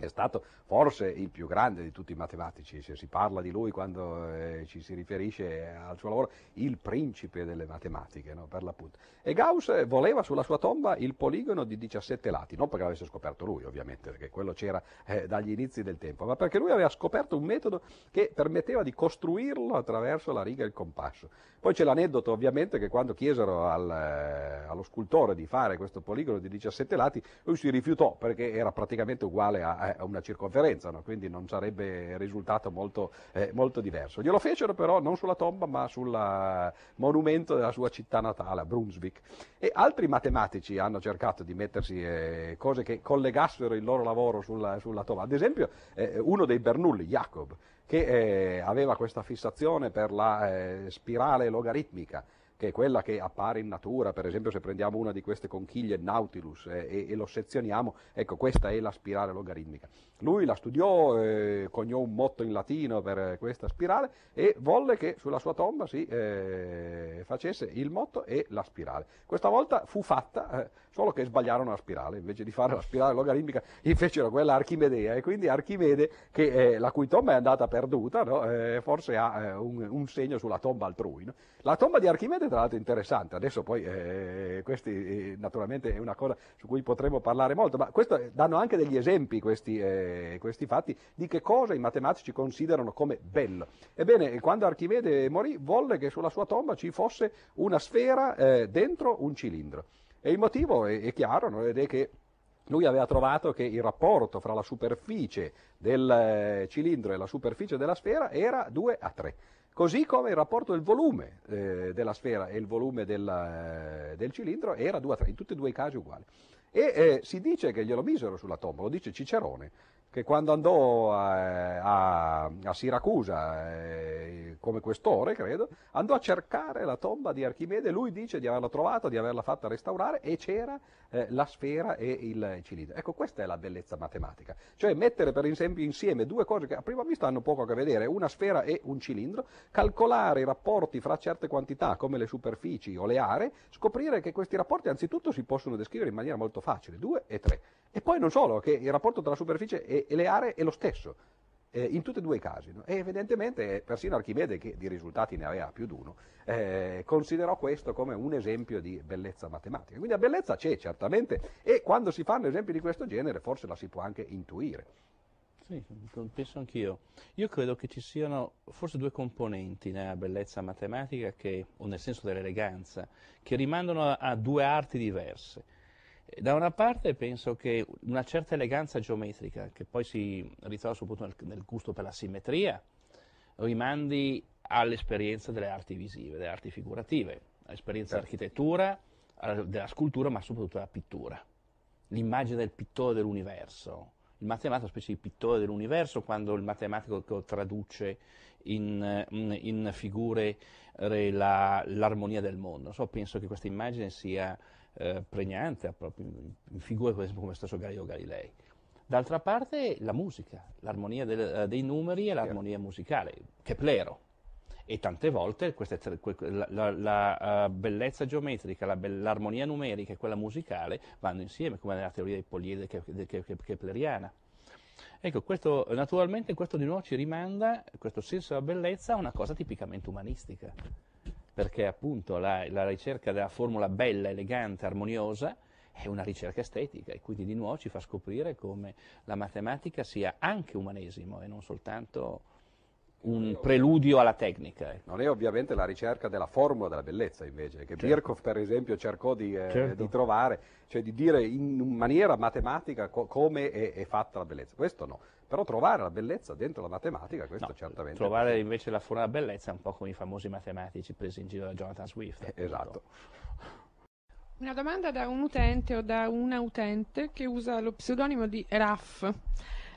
Speaker 2: è stato forse il più grande di tutti i matematici, se si parla di lui quando eh, ci si riferisce al suo lavoro, il principe delle matematiche, no, per l'appunto. E Gauss voleva sulla sua tomba il poligono di 17 lati, non perché l'avesse scoperto lui ovviamente, perché quello c'era eh, dagli inizi del tempo, ma perché lui aveva scoperto un metodo che permetteva di costruirlo attraverso la riga e il compasso. Poi c'è l'aneddoto ovviamente che quando chiesero al, eh, allo scultore di fare questo poligono di 17 lati, lui si rifiutò perché era praticamente uguale a a una circonferenza, no? quindi non sarebbe risultato molto, eh, molto, diverso. Glielo fecero però non sulla tomba ma sul monumento della sua città natale, Brunswick. E altri matematici hanno cercato di mettersi eh, cose che collegassero il loro lavoro sulla, sulla tomba. Ad esempio eh, uno dei Bernoulli, Jacob, che eh, aveva questa fissazione per la eh, spirale logaritmica che è quella che appare in natura, per esempio se prendiamo una di queste conchiglie Nautilus eh, e, e, lo sezioniamo, ecco questa è la spirale logaritmica. Lui la studiò, eh, coniò un motto in latino per questa spirale e volle che sulla sua tomba si eh, facesse il motto e la spirale. Questa volta fu fatta, eh, solo che sbagliarono la spirale, invece di fare la spirale logaritmica fecero quella archimedea e quindi Archimede, che, eh, la cui tomba è andata perduta, no? Eh, forse ha un, un, segno sulla tomba altrui. No? La tomba di Archimede tra l'altro è interessante, adesso poi eh, questi eh, naturalmente è una cosa su cui potremo parlare molto, ma questo eh, danno anche degli esempi questi, eh, questi fatti di che cosa i matematici considerano come bello. Ebbene, quando Archimede morì volle che sulla sua tomba ci fosse una sfera eh, dentro un cilindro. E il motivo è, è chiaro, no? ed è che lui aveva trovato che il rapporto fra la superficie del eh, cilindro e la superficie della sfera era 2 a 3 così come il rapporto del volume eh, della sfera e il volume del, eh, del, cilindro era 2 a 3, in tutti e due i casi uguali. E eh, si dice che glielo misero sulla tomba, lo dice Cicerone, che quando andò a, a, a Siracusa eh, come questore, credo, andò a cercare la tomba di Archimede, lui dice di averla trovata, di averla fatta restaurare e c'era eh, la sfera e il cilindro. Ecco, questa è la bellezza matematica, cioè mettere per esempio insieme due cose che a prima vista hanno poco a che vedere, una sfera e un cilindro, calcolare i rapporti fra certe quantità come le superfici o le aree, scoprire che questi rapporti anzitutto si possono descrivere in maniera molto facile, due e tre. E poi non solo, che il rapporto tra la superficie e, e le aree è lo stesso, eh, in tutti e due i casi. No? E evidentemente persino Archimede, che di risultati ne aveva più di uno, eh, considerò questo come un esempio di bellezza matematica. Quindi la bellezza c'è certamente e quando si fanno esempi di questo genere forse la si può anche intuire.
Speaker 3: Sì, penso anch'io. Io credo che ci siano forse due componenti nella bellezza matematica, che, o nel senso dell'eleganza, che rimandano a due arti diverse. Da una parte penso che una certa eleganza geometrica, che poi si ritrova soprattutto nel, nel gusto per la simmetria, rimandi all'esperienza delle arti visive, delle arti figurative, all'esperienza certo. dell'architettura, della scultura, ma soprattutto della pittura. L'immagine del pittore dell'universo. Il matematico è una specie di pittore dell'universo quando il matematico traduce in, in figure la, l'armonia del mondo. So, penso che questa immagine sia eh, pregnante proprio in figure per esempio come stesso Galileo Galilei. D'altra parte la musica, l'armonia del, eh, dei numeri e l'armonia musicale, Keplero. E tante volte queste, la, la, la uh, bellezza geometrica, la l'armonia numerica e quella musicale vanno insieme, come nella teoria dei ke- kepleriana. Ecco, questo, naturalmente questo di nuovo ci rimanda, questo senso della bellezza, a una cosa tipicamente umanistica, perché appunto la, la ricerca della formula bella, elegante, armoniosa è una ricerca estetica e quindi di nuovo ci fa scoprire come la matematica sia anche umanesimo e non soltanto un preludio alla tecnica.
Speaker 2: Ecco. Non è ovviamente la ricerca della formula della bellezza invece, che certo. Birkhoff per esempio cercò di, eh, certo. di, trovare, cioè di dire in maniera matematica co- come è, è, fatta la bellezza. Questo no, però trovare la bellezza dentro la matematica, questo no, certamente.
Speaker 3: Trovare invece la formula della bellezza è un po' come i famosi matematici presi in giro da Jonathan Swift.
Speaker 2: Eh, esatto.
Speaker 1: Una domanda da un utente o da una utente che usa lo pseudonimo di RAF.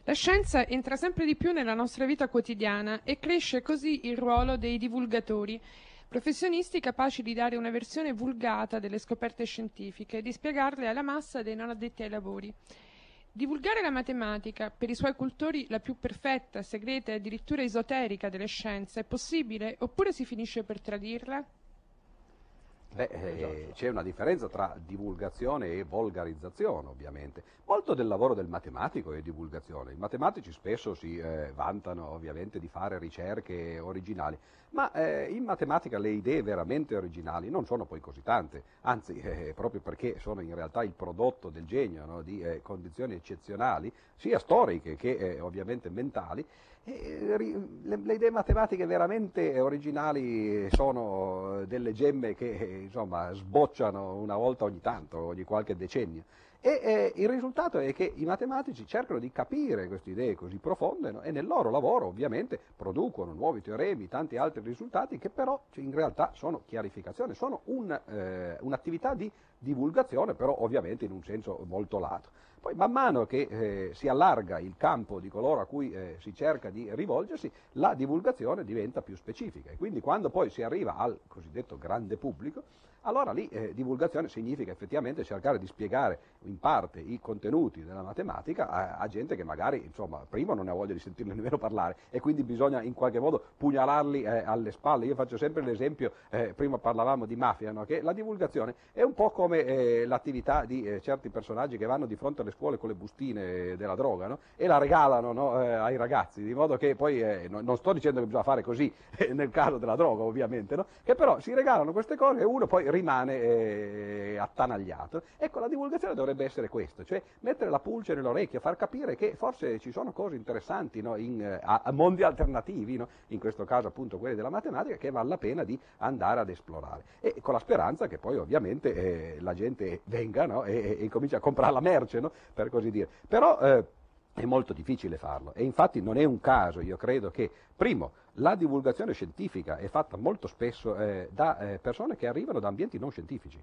Speaker 1: La scienza entra sempre di più nella nostra vita quotidiana e cresce così il ruolo dei divulgatori, professionisti capaci di dare una versione vulgata delle scoperte scientifiche e di spiegarle alla massa dei non addetti ai lavori. Divulgare la matematica, per i suoi cultori la più perfetta, segreta e addirittura esoterica delle scienze, è possibile oppure si finisce per tradirla?
Speaker 2: Beh, eh, c'è una differenza tra divulgazione e volgarizzazione, ovviamente. Molto del lavoro del matematico è divulgazione. I matematici spesso si eh, vantano, ovviamente, di fare ricerche originali, ma eh, in matematica le idee veramente originali non sono poi così tante, anzi, eh, proprio perché sono in realtà il prodotto del genio, no? di eh, condizioni eccezionali, sia storiche che eh, ovviamente mentali, le, le, idee matematiche veramente originali sono delle gemme che insomma, sbocciano una volta ogni tanto, ogni qualche decennio. E eh, il risultato è che i matematici cercano di capire queste idee così profonde no? e nel loro lavoro ovviamente producono nuovi teoremi, tanti altri risultati che però cioè, in realtà sono chiarificazione, sono un, eh, un'attività di divulgazione, però ovviamente in un senso molto lato. Poi man mano che eh, si allarga il campo di coloro a cui eh, si cerca di rivolgersi, la divulgazione diventa più specifica. E quindi quando poi si arriva al cosiddetto grande pubblico, allora lì eh, divulgazione significa effettivamente cercare di spiegare in parte i contenuti della matematica a, a, gente che magari insomma, prima non ha voglia di sentirne nemmeno parlare e quindi bisogna in qualche modo pugnalarli eh, alle spalle. Io faccio sempre l'esempio, eh, prima parlavamo di mafia, no? che la divulgazione è un po' come eh, l'attività di eh, certi personaggi che vanno di fronte alle scuole con le bustine della droga no? e la regalano no? Eh, ai ragazzi, di modo che poi no, non sto dicendo che bisogna fare così nel caso della droga ovviamente, che però si regalano queste cose e uno poi rimane eh, attanagliato. Ecco, la divulgazione dovrebbe essere questo, cioè mettere la pulce nell'orecchio, far capire che forse ci sono cose interessanti no, in, eh, a, mondi alternativi, no? in questo caso appunto quelli della matematica, che vale la pena di andare ad esplorare. E con la speranza che poi ovviamente eh, la gente venga no? e, e, comincia a comprare la merce, per così dire. Però, eh, è molto difficile farlo e infatti non è un caso, io credo che, primo, la divulgazione scientifica è fatta molto spesso eh, da eh, persone che arrivano da ambienti non scientifici.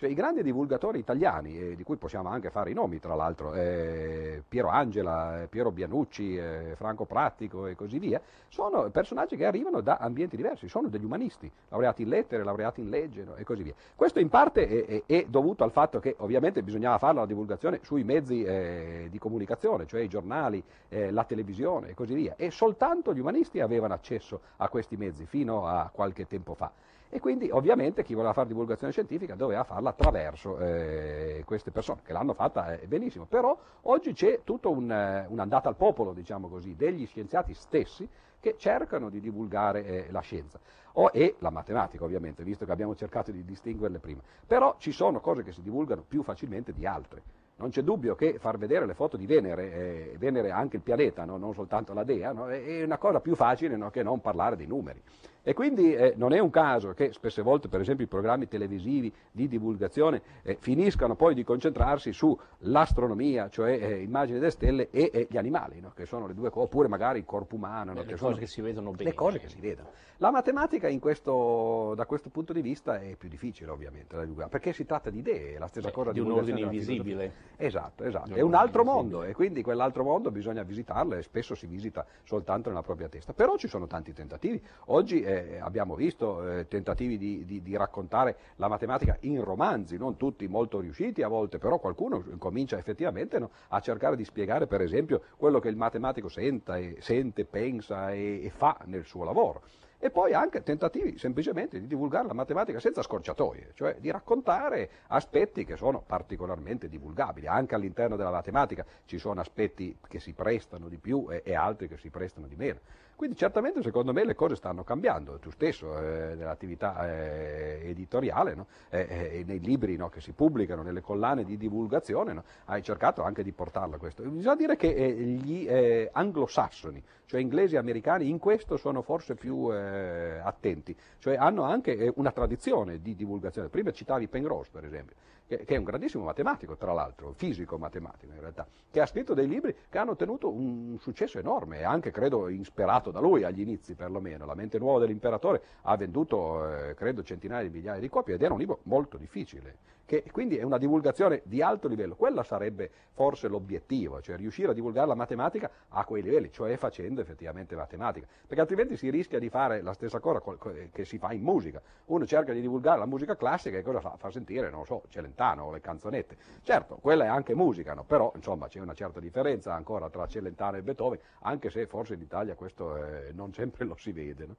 Speaker 2: Cioè i grandi divulgatori italiani, eh, di cui possiamo anche fare i nomi tra l'altro, eh, Piero Angela, eh, Piero Bianucci, eh, Franco Prattico e così via, sono personaggi che arrivano da ambienti diversi, sono degli umanisti, laureati in lettere, laureati in legge no? e così via. Questo in parte è, è, è, dovuto al fatto che ovviamente bisognava fare la divulgazione sui mezzi eh, di comunicazione, cioè i giornali, eh, la televisione e così via, e soltanto gli umanisti avevano accesso a questi mezzi fino a qualche tempo fa. E quindi ovviamente chi voleva fare divulgazione scientifica doveva farla attraverso eh, queste persone, che l'hanno fatta eh, benissimo. Però oggi c'è tutta un, eh, un'andata al popolo, diciamo così, degli scienziati stessi che cercano di divulgare eh, la scienza. O, e la matematica ovviamente, visto che abbiamo cercato di distinguerle prima. Però ci sono cose che si divulgano più facilmente di altre. Non c'è dubbio che far vedere le foto di Venere, eh, Venere anche il pianeta, no? non soltanto la Dea, no? è una cosa più facile no? che non parlare dei numeri. E quindi eh, non è un caso che spesse volte, per esempio, i programmi televisivi di divulgazione eh, finiscano poi di concentrarsi sull'astronomia, cioè eh, immagini delle stelle, e, gli animali, no? che sono le due cose, oppure magari il corpo umano. No?
Speaker 3: le
Speaker 2: cose
Speaker 3: che si vedono bene.
Speaker 2: Le cose che si vedono. La matematica questo, da questo punto di vista è più difficile, ovviamente, perché si tratta di idee, è la stessa
Speaker 3: Beh,
Speaker 2: cosa
Speaker 3: di un ordine invisibile.
Speaker 2: Esatto, esatto. È un altro mondo e quindi quell'altro mondo bisogna visitarlo e spesso si visita soltanto nella propria testa. Però ci sono tanti tentativi. Oggi eh, abbiamo visto eh, tentativi di, di, di, raccontare la matematica in romanzi, non tutti molto riusciti a volte, però qualcuno comincia effettivamente no, a cercare di spiegare per esempio quello che il matematico senta e, sente, pensa e, e fa nel suo lavoro. e poi anche tentativi semplicemente di divulgare la matematica senza scorciatoie, cioè di raccontare aspetti che sono particolarmente divulgabili. Anche all'interno della matematica ci sono aspetti che si prestano di più e, e altri che si prestano di meno. Quindi certamente secondo me le cose stanno cambiando, tu stesso eh, nell'attività eh, editoriale, no? eh, nei libri no, che si pubblicano, nelle collane di divulgazione, no? hai cercato anche di portarlo a questo. Bisogna dire che eh, gli eh, anglosassoni, cioè inglesi e americani, in questo sono forse più eh, attenti, cioè hanno anche una tradizione di divulgazione. Prima citavi Penrose per esempio che, che, è un grandissimo matematico, tra l'altro, fisico matematico in realtà, che ha scritto dei libri che hanno ottenuto un successo enorme anche, credo, ispirato da lui agli inizi perlomeno. La mente nuova dell'imperatore ha venduto, eh, credo, centinaia di migliaia di copie ed era un libro molto difficile che quindi è una divulgazione di alto livello. Quella sarebbe forse l'obiettivo, cioè riuscire a divulgare la matematica a quei livelli, cioè facendo effettivamente matematica, perché altrimenti si rischia di fare la stessa cosa che si fa in musica. Uno cerca di divulgare la musica classica e cosa fa? Fa sentire, non so, Celentano o le canzonette. Certo, quella è anche musica, no? però insomma c'è una certa differenza ancora tra Celentano e Beethoven, anche se forse in Italia questo eh, non sempre lo si vede. No?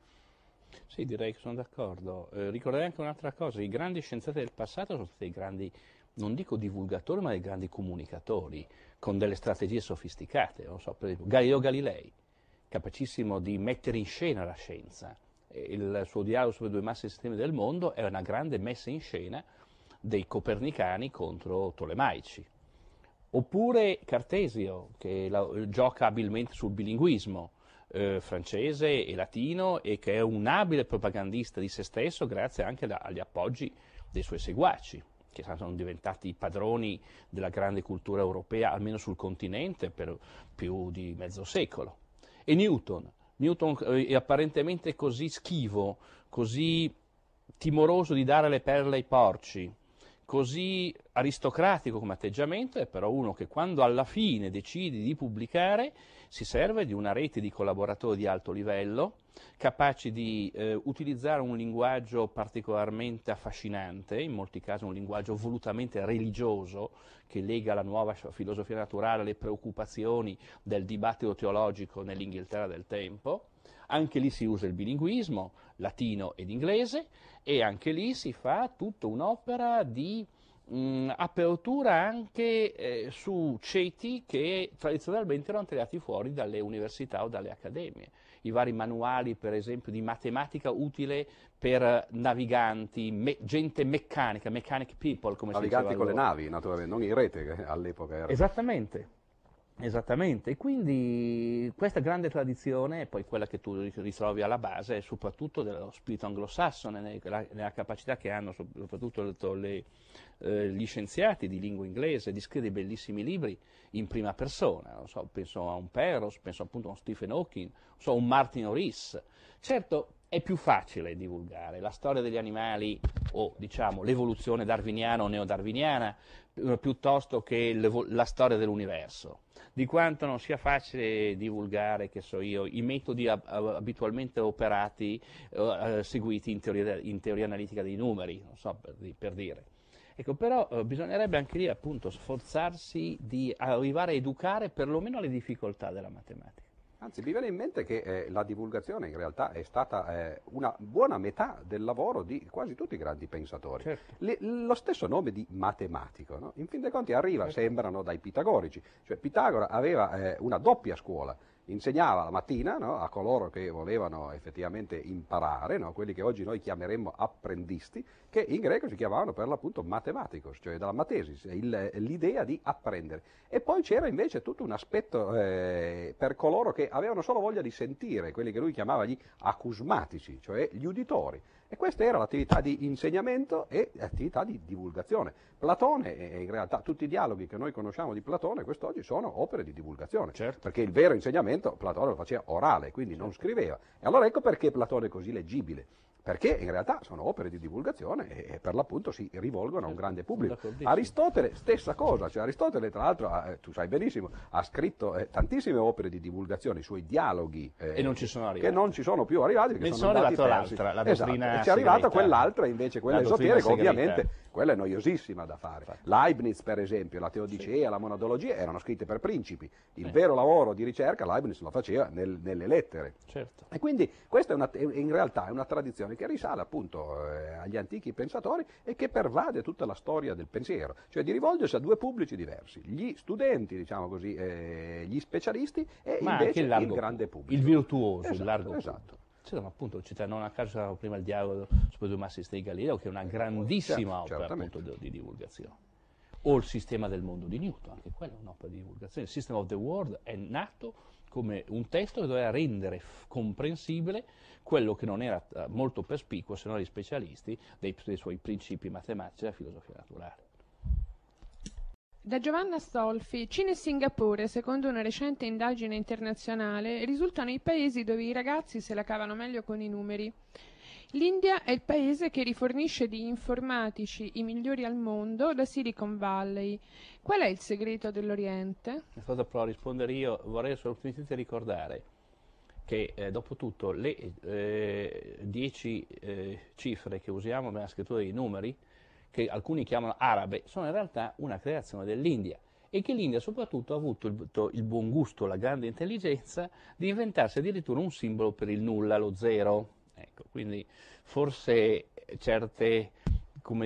Speaker 3: Sì, direi che sono d'accordo. Eh, ricorderei anche un'altra cosa, i grandi scienziati del passato sono stati grandi, non dico divulgatori, ma dei grandi comunicatori, con delle strategie sofisticate. Non so, per esempio, Galileo Galilei, capacissimo di mettere in scena la scienza. Il suo dialogo sulle due masse sistemi del mondo è una grande messa in scena dei copernicani contro Tolemaici. Oppure Cartesio, che la, gioca abilmente sul bilinguismo, eh, francese e latino e che è un abile propagandista di se stesso grazie anche da, agli appoggi dei suoi seguaci che sono diventati padroni della grande cultura europea, almeno sul continente, per più di mezzo secolo. E Newton, Newton eh, è apparentemente così schivo, così timoroso di dare le perle ai porci, così aristocratico come atteggiamento, è però uno che quando alla fine decide di pubblicare si serve di una rete di collaboratori di alto livello, capaci di eh, utilizzare un linguaggio particolarmente affascinante, in molti casi un linguaggio volutamente religioso, che lega la nuova filosofia naturale alle preoccupazioni del dibattito teologico nell'Inghilterra del tempo. Anche lì si usa il bilinguismo, latino ed inglese, e anche lì si fa tutta un'opera di mh, mm, apertura anche eh, su ceti che tradizionalmente erano tagliati fuori dalle università o dalle accademie. I vari manuali, per esempio, di matematica utile per naviganti, me, gente meccanica, mechanic people, come
Speaker 2: naviganti
Speaker 3: si
Speaker 2: diceva. Naviganti con le navi, naturalmente, non in rete, che all'epoca era.
Speaker 3: Esattamente. Esattamente, e quindi questa grande tradizione, poi quella che tu ritrovi alla base, è soprattutto dello spirito anglosassone, nella, capacità che hanno soprattutto le, eh, gli scienziati di lingua inglese di scrivere bellissimi libri in prima persona. So, penso a un Peros, penso appunto a un Stephen Hawking, so, a un Martin O'Rees. Certo, è più facile divulgare la storia degli animali o diciamo l'evoluzione darwiniana o neodarwiniana eh, piuttosto che la storia dell'universo di quanto non sia facile divulgare, che so io, i metodi ab- abitualmente operati, uh, seguiti in teoria, in teoria, analitica dei numeri, non so per, per dire. Ecco, però uh, bisognerebbe anche lì appunto sforzarsi di arrivare a educare perlomeno alle difficoltà della matematica.
Speaker 2: Anzi, mi viene in mente che eh, la divulgazione in realtà è stata eh, una buona metà del lavoro di quasi tutti i grandi pensatori. Certo. Le, lo stesso nome di matematico, no? in fin dei conti arriva, certo. sembrano dai pitagorici, cioè Pitagora aveva eh, una doppia scuola, insegnava la mattina no, a coloro che volevano effettivamente imparare, no, quelli che oggi noi chiameremmo apprendisti, che in greco si chiamavano per l'appunto matematicos, cioè dalla matesis, il, l'idea di apprendere. E poi c'era invece tutto un aspetto eh, per coloro che avevano solo voglia di sentire, quelli che lui chiamava gli acusmatici, cioè gli uditori. E questa era l'attività di insegnamento e l'attività di divulgazione. Platone, e in realtà tutti i dialoghi che noi conosciamo di Platone quest'oggi sono opere di divulgazione, certo. perché il vero insegnamento Platone lo faceva orale, quindi non scriveva. E allora ecco perché Platone è così leggibile perché in realtà sono opere di divulgazione e per l'appunto si rivolgono a un grande pubblico. Aristotele, stessa cosa, cioè Aristotele tra l'altro, eh, tu sai benissimo, ha scritto eh, tantissime opere di divulgazione, i suoi dialoghi eh,
Speaker 3: E non ci sono
Speaker 2: che non ci sono più arrivati, perché
Speaker 3: Ne
Speaker 2: sono
Speaker 3: sono
Speaker 2: andati persi.
Speaker 3: l'altra, la
Speaker 2: Esatto,
Speaker 3: dottrina
Speaker 2: e ci è arrivata quell'altra invece, quella esoterica, ovviamente quella è noiosissima da fare. Leibniz, per esempio, la teodicea, la monadologia erano scritte per principi. Il vero lavoro di ricerca Leibniz lo faceva nel- nelle lettere.
Speaker 3: Certo.
Speaker 2: E quindi questa è una, in realtà è una tradizione che risale appunto eh, agli antichi pensatori e che pervade tutta la storia del pensiero, cioè di rivolgersi a due pubblici diversi, gli studenti, diciamo così, eh, gli specialisti e
Speaker 3: Ma
Speaker 2: invece
Speaker 3: il,
Speaker 2: grande pubblico.
Speaker 3: il virtuoso,
Speaker 2: Esatto,
Speaker 3: il largo
Speaker 2: esatto.
Speaker 3: pubblico. Ma appunto, cita- non a caso c'era prima il dialogo sui due massistei di Galileo, che è una grandissima
Speaker 2: Certo,
Speaker 3: opera appunto, di, di divulgazione. O il sistema del mondo di Newton, anche quella è un'opera di divulgazione. Il System of the World è nato come un testo che doveva rendere f- comprensibile quello che non era eh, molto perspicuo, se non agli specialisti, dei, dei suoi principi matematici e della filosofia naturale.
Speaker 1: Da Giovanna Stolfi, Cina e Singapore, secondo una recente indagine internazionale, risultano i paesi dove i ragazzi se la cavano meglio con i numeri. L'India è il paese che rifornisce di informatici i migliori al mondo da Silicon Valley. Qual è il segreto dell'Oriente?
Speaker 3: Stato però a rispondere io, vorrei assolutamente ricordare che eh, dopo tutto le eh, dieci eh, cifre che usiamo nella scrittura dei numeri, che alcuni chiamano arabe, sono in realtà una creazione dell'India e che l'India soprattutto ha avuto il, il buon gusto, la grande intelligenza di inventarsi addirittura un simbolo per il nulla, lo zero. Ecco, quindi forse certe,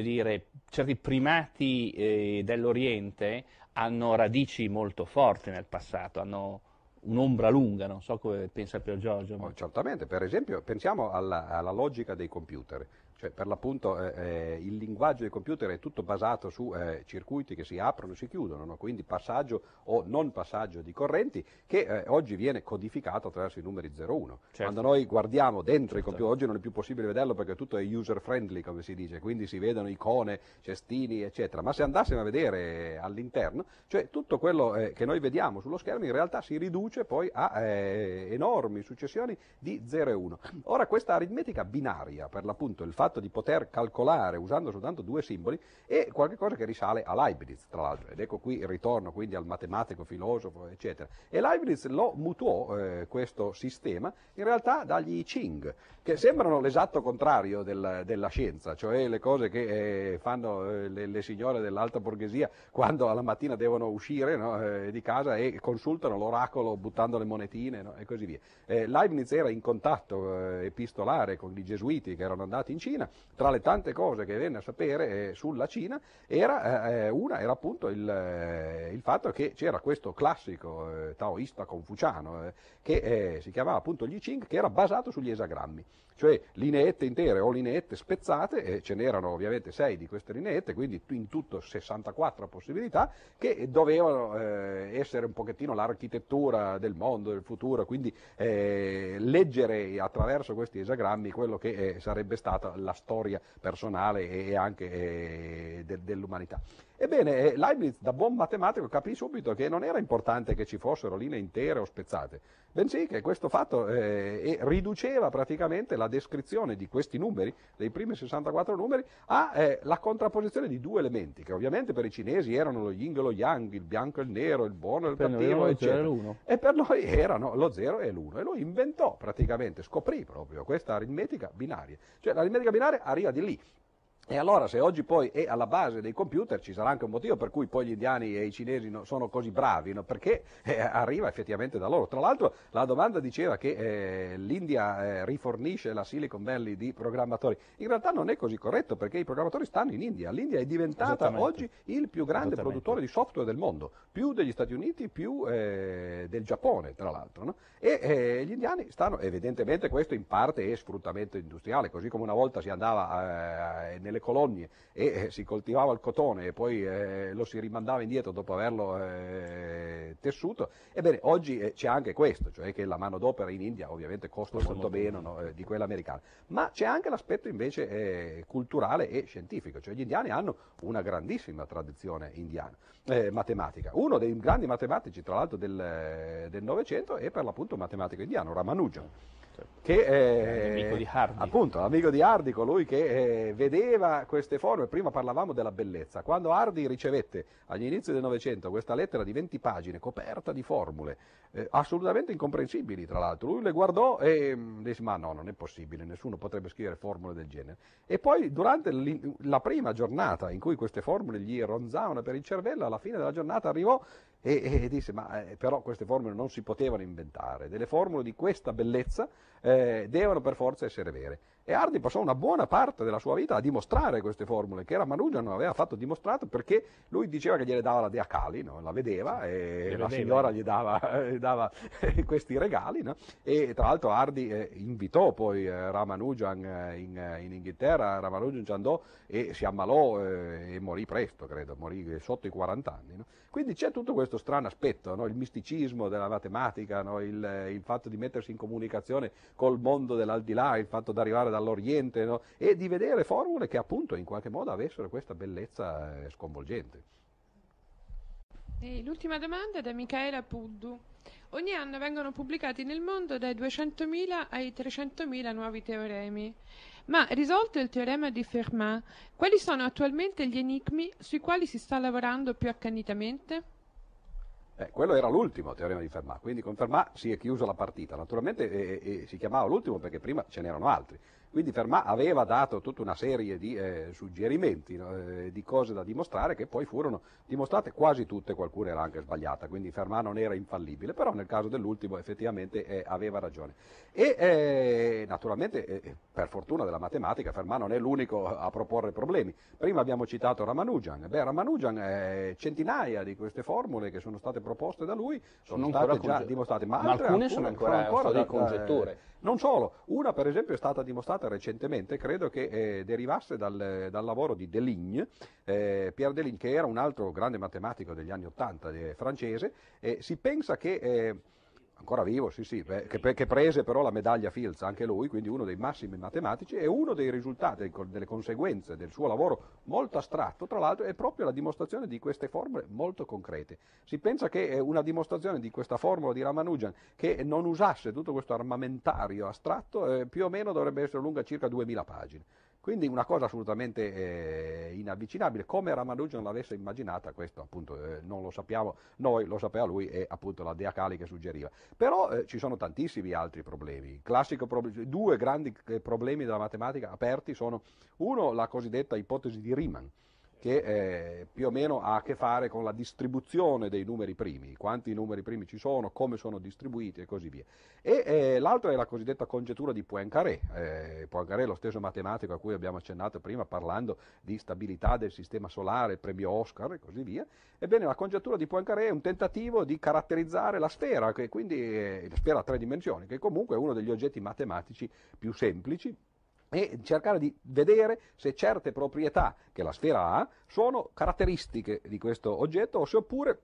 Speaker 3: dire, certi primati eh, dell'Oriente hanno radici molto forti nel passato, hanno un'ombra lunga, non so come pensa Pier Giorgio.
Speaker 2: Oh, certamente, per esempio pensiamo alla, alla logica dei computer, cioè per l'appunto eh, eh, il linguaggio dei computer è tutto basato su eh, circuiti che si aprono e si chiudono, no? quindi passaggio o non passaggio di correnti che eh, oggi viene codificato attraverso i numeri 0-1.
Speaker 3: Certo.
Speaker 2: Quando noi guardiamo dentro i
Speaker 3: Certo.
Speaker 2: computer, oggi non è più possibile vederlo perché tutto è user friendly come si dice, quindi si vedono icone, cestini eccetera, ma se andassimo a vedere all'interno, cioè tutto quello eh, che noi vediamo sullo schermo in realtà si riduce poi a eh, enormi successioni di 0 e 1. Ora questa aritmetica binaria, per l'appunto il fatto di poter calcolare usando soltanto due simboli, è qualcosa che risale a Leibniz, tra l'altro, ed ecco qui il ritorno quindi al matematico, filosofo, eccetera. E Leibniz lo mutuò eh, questo sistema in realtà dagli I Ching, che sembrano l'esatto contrario del- della scienza, cioè le cose che eh, fanno eh, le, le signore dell'alta borghesia quando alla mattina devono uscire no, eh, di casa e consultano l'oracolo buttando le monetine no, e così via. Eh, Leibniz era in contatto eh, epistolare con i gesuiti che erano andati in Cina, tra le tante cose che venne a sapere eh, sulla Cina era, eh, una era appunto il, eh, il fatto che c'era questo classico eh, taoista confuciano eh, che eh, si chiamava appunto gli Ching che era basato sugli esagrammi cioè lineette intere o lineette spezzate, e ce n'erano ovviamente 6 di queste lineette, quindi in tutto 64 possibilità, che dovevano eh, essere un pochettino l'architettura del mondo, del futuro, quindi eh, leggere attraverso questi esagrammi quello che eh, sarebbe stata la storia personale e anche eh, de- dell'umanità. Ebbene, eh, Leibniz da buon matematico capì subito che non era importante che ci fossero linee intere o spezzate, bensì che questo fatto eh, riduceva praticamente la descrizione di questi numeri, dei primi 64 numeri, alla contrapposizione di due elementi, che ovviamente per i cinesi erano lo yin e lo yang, il bianco e il nero, il buono e il
Speaker 3: Per
Speaker 2: cattivo, eccetera.
Speaker 3: e
Speaker 2: per noi erano lo 0 e l'1 e lo inventò praticamente, scoprì proprio questa aritmetica binaria. Cioè l'aritmetica binaria arriva di lì. E allora se oggi poi è alla base dei computer ci sarà anche un motivo per cui poi gli indiani e i cinesi no- sono così bravi, no? perché eh, arriva effettivamente da loro. Tra l'altro la domanda diceva che eh, l'India eh, rifornisce la Silicon Valley di programmatori. In realtà non è così corretto perché i programmatori stanno in India. L'India è diventata oggi il più grande produttore di software del mondo, più degli Stati Uniti, più eh, del Giappone, tra l'altro. no? E eh, gli indiani stanno, evidentemente questo in parte è sfruttamento industriale, così come una volta si andava eh, nelle colonie e eh, si coltivava il cotone e poi eh, lo si rimandava indietro dopo averlo eh, tessuto, ebbene oggi c'è anche questo, cioè che la manodopera in India ovviamente costa, molto,
Speaker 3: molto
Speaker 2: meno no, di quella americana, ma c'è anche l'aspetto invece culturale e scientifico, cioè gli indiani hanno una grandissima tradizione indiana, matematica. Uno dei grandi matematici, tra l'altro, del del Novecento è per l'appunto un matematico indiano, Ramanujan. Che eh, amico di Hardy. Appunto, amico di Hardy, colui che eh, vedeva queste forme. Prima parlavamo della bellezza. Quando Hardy ricevette agli inizi del Novecento questa lettera di 20 pagine coperta di formule, eh, assolutamente incomprensibili, tra l'altro, lui le guardò e mh, mm, disse: Ma no, non è possibile, nessuno potrebbe scrivere formule del genere. E poi, durante la prima giornata in cui queste formule gli ronzavano per il cervello, alla fine della giornata arrivò e, e disse: Ma eh, però queste formule non si potevano inventare. Delle formule di questa bellezza eh, devono per forza essere vere. E Hardy passò una buona parte della sua vita a dimostrare queste formule, che Ramanujan non aveva affatto dimostrato perché lui diceva che gliele dava la dea Kali, no? la vedeva e Le la vedeva. signora gli dava, gli dava questi regali. No? E tra l'altro Hardy eh, invitò poi eh, Ramanujan eh, in, eh, in, Inghilterra, Ramanujan ci andò e si ammalò eh, e morì presto, credo, morì sotto i 40 anni. No? Quindi c'è tutto questo strano aspetto, il misticismo della matematica, il, il fatto di mettersi in comunicazione col mondo dell'aldilà, il fatto di arrivare dall'Oriente no? e di vedere formule che appunto in qualche modo avessero questa bellezza eh, sconvolgente.
Speaker 1: E l'ultima domanda è da Michaela Puddu. Ogni anno vengono pubblicati nel mondo dai 200.000 ai 300.000 nuovi teoremi. Ma risolto il teorema di Fermat, quali sono attualmente gli enigmi sui quali si sta lavorando più accanitamente?
Speaker 2: Eh, quello era l'ultimo teorema di Fermat, quindi con Fermat si è chiusa la partita. Naturalmente eh, eh, si chiamava l'ultimo perché prima ce n'erano altri. Quindi Fermat aveva dato tutta una serie di eh, suggerimenti, no? eh, di cose da dimostrare che poi furono dimostrate quasi tutte, qualcuna era anche sbagliata, quindi Fermat non era infallibile, però nel caso dell'ultimo effettivamente eh, aveva ragione. E eh, naturalmente, eh, per fortuna della matematica, Fermat non è l'unico a proporre problemi. Prima abbiamo citato Ramanujan, beh Ramanujan, eh, centinaia di queste formule che sono state proposte da lui sono, sono state già conge- dimostrate,
Speaker 3: ma, ma alcune, alcune sono ancora, sono ancora da, congetture.
Speaker 2: Non solo, una per esempio è stata dimostrata recentemente, credo che eh, derivasse dal, dal, lavoro di Deligne, eh, Pierre Deligne, che era un altro grande matematico degli anni Ottanta eh, francese, si pensa che eh, ancora vivo, sì, sì, beh, che, che, prese però la medaglia Fields, anche lui, quindi uno dei massimi matematici, e uno dei risultati, delle conseguenze del suo lavoro molto astratto, tra l'altro, è proprio la dimostrazione di queste formule molto concrete. Si pensa che una dimostrazione di questa formula di Ramanujan che non usasse tutto questo armamentario astratto, eh, più o meno dovrebbe essere lunga circa 2000 pagine. Quindi una cosa assolutamente eh, inavvicinabile, come Ramanujan l'avesse immaginata, questo appunto eh, non lo sappiamo noi, lo sapeva lui e appunto la Dea Kali che suggeriva. Però eh, ci sono tantissimi altri problemi. Pro- due grandi eh, problemi della matematica aperti sono uno la cosiddetta ipotesi di Riemann che eh, più o meno ha a che fare con la distribuzione dei numeri primi, quanti numeri primi ci sono, come sono distribuiti e così via. E eh, l'altro è la cosiddetta congettura di Poincaré. Eh, Poincaré è lo stesso matematico a cui abbiamo accennato prima parlando di stabilità del sistema solare, premio Oscar e così via. Ebbene, la congettura di Poincaré è un tentativo di caratterizzare la sfera, che quindi la sfera a tre dimensioni, che comunque è uno degli oggetti matematici più semplici e cercare di vedere se certe proprietà che la sfera ha sono caratteristiche di questo oggetto o se oppure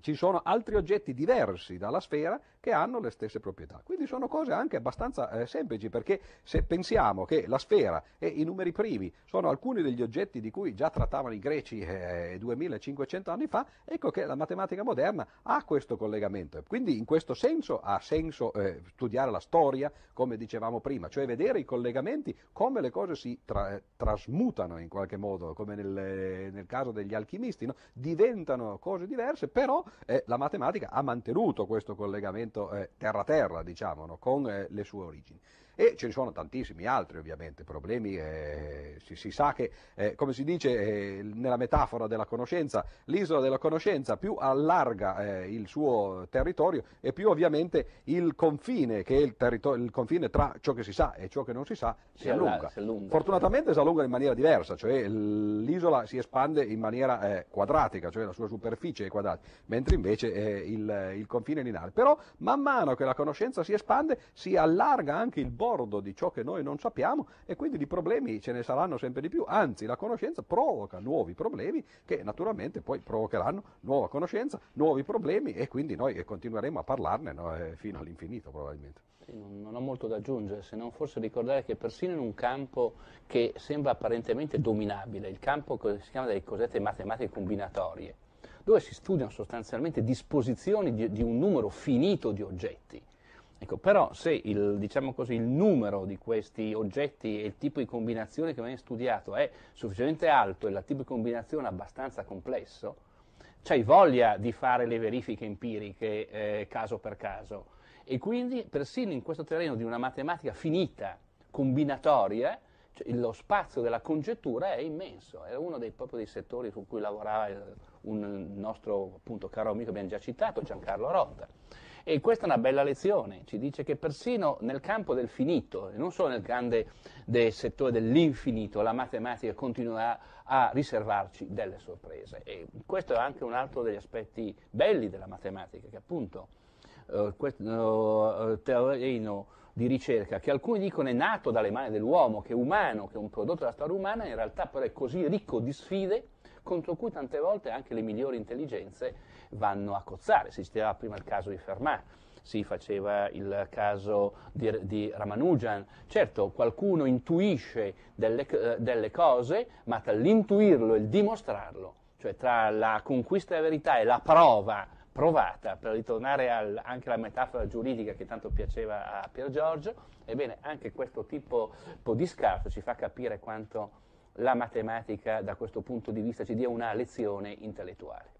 Speaker 2: ci sono altri oggetti diversi dalla sfera che hanno le stesse proprietà. Quindi sono cose anche abbastanza eh, semplici perché se pensiamo che la sfera e i numeri primi sono alcuni degli oggetti di cui già trattavano i greci eh, 2500 anni fa, ecco che la matematica moderna ha questo collegamento. Quindi in questo senso ha senso eh, studiare la storia, come dicevamo prima, cioè vedere i collegamenti, come le cose si tra- trasmutano in qualche modo, come nel, nel caso degli alchimisti, no? diventano cose diverse, però eh, la matematica ha mantenuto questo collegamento terra-terra, eh, diciamo, no? con eh, le sue origini. E ce ne sono tantissimi altri ovviamente problemi, eh, si, si, sa che, eh, come si dice eh, nella metafora della conoscenza, l'isola della conoscenza più allarga eh, il suo territorio e più ovviamente il confine, che è il, il, confine tra ciò che si sa e ciò che non si sa, si, si allunga. Si allunga. Fortunatamente si allunga in maniera diversa, cioè l'isola si espande in maniera eh, quadratica, cioè la sua superficie è quadratica, mentre invece eh, il, il confine è lineare. Però man mano che la conoscenza si espande si allarga anche il bordo bordo di ciò che noi non sappiamo e quindi di problemi ce ne saranno sempre di più, anzi la conoscenza provoca nuovi problemi che naturalmente poi provocheranno nuova conoscenza, nuovi problemi e quindi noi continueremo a parlarne no, eh, fino all'infinito probabilmente.
Speaker 3: Non, non ho molto da aggiungere, se non forse ricordare che persino in un campo che sembra apparentemente dominabile, il campo che si chiama delle cosiddette matematiche combinatorie, dove si studiano sostanzialmente disposizioni di, di un numero finito di oggetti, Ecco, però se il, diciamo così, il, numero di questi oggetti e il tipo di combinazione che viene studiato è sufficientemente alto e il tipo di combinazione abbastanza complesso, c'hai voglia di fare le verifiche empiriche eh, caso per caso. E quindi persino in questo terreno di una matematica finita, combinatoria, cioè, lo spazio della congettura è immenso. Era uno dei, proprio dei settori su cui lavorava un nostro appunto, caro amico, abbiamo già citato, Giancarlo Rotta. E questa è una bella lezione, ci dice che persino nel campo del finito, e non solo nel grande del settore dell'infinito, la matematica continuerà a riservarci delle sorprese. E questo è anche un altro degli aspetti belli della matematica, che appunto eh, questo eh, terreno di ricerca, che alcuni dicono è nato dalle mani dell'uomo, che è umano, che è un prodotto della storia umana, in realtà però è così ricco di sfide contro cui tante volte anche le migliori intelligenze vanno a cozzare. Si citava prima il caso di Fermat, si faceva il caso di, di Ramanujan. Certo, qualcuno intuisce delle, eh, delle cose, ma tra l'intuirlo e il dimostrarlo, cioè tra la conquista della verità e la prova provata, per ritornare al, anche alla metafora giuridica che tanto piaceva a Pier Giorgio, ebbene anche questo tipo di scarto ci fa capire quanto la matematica da questo punto di vista ci dia una lezione intellettuale.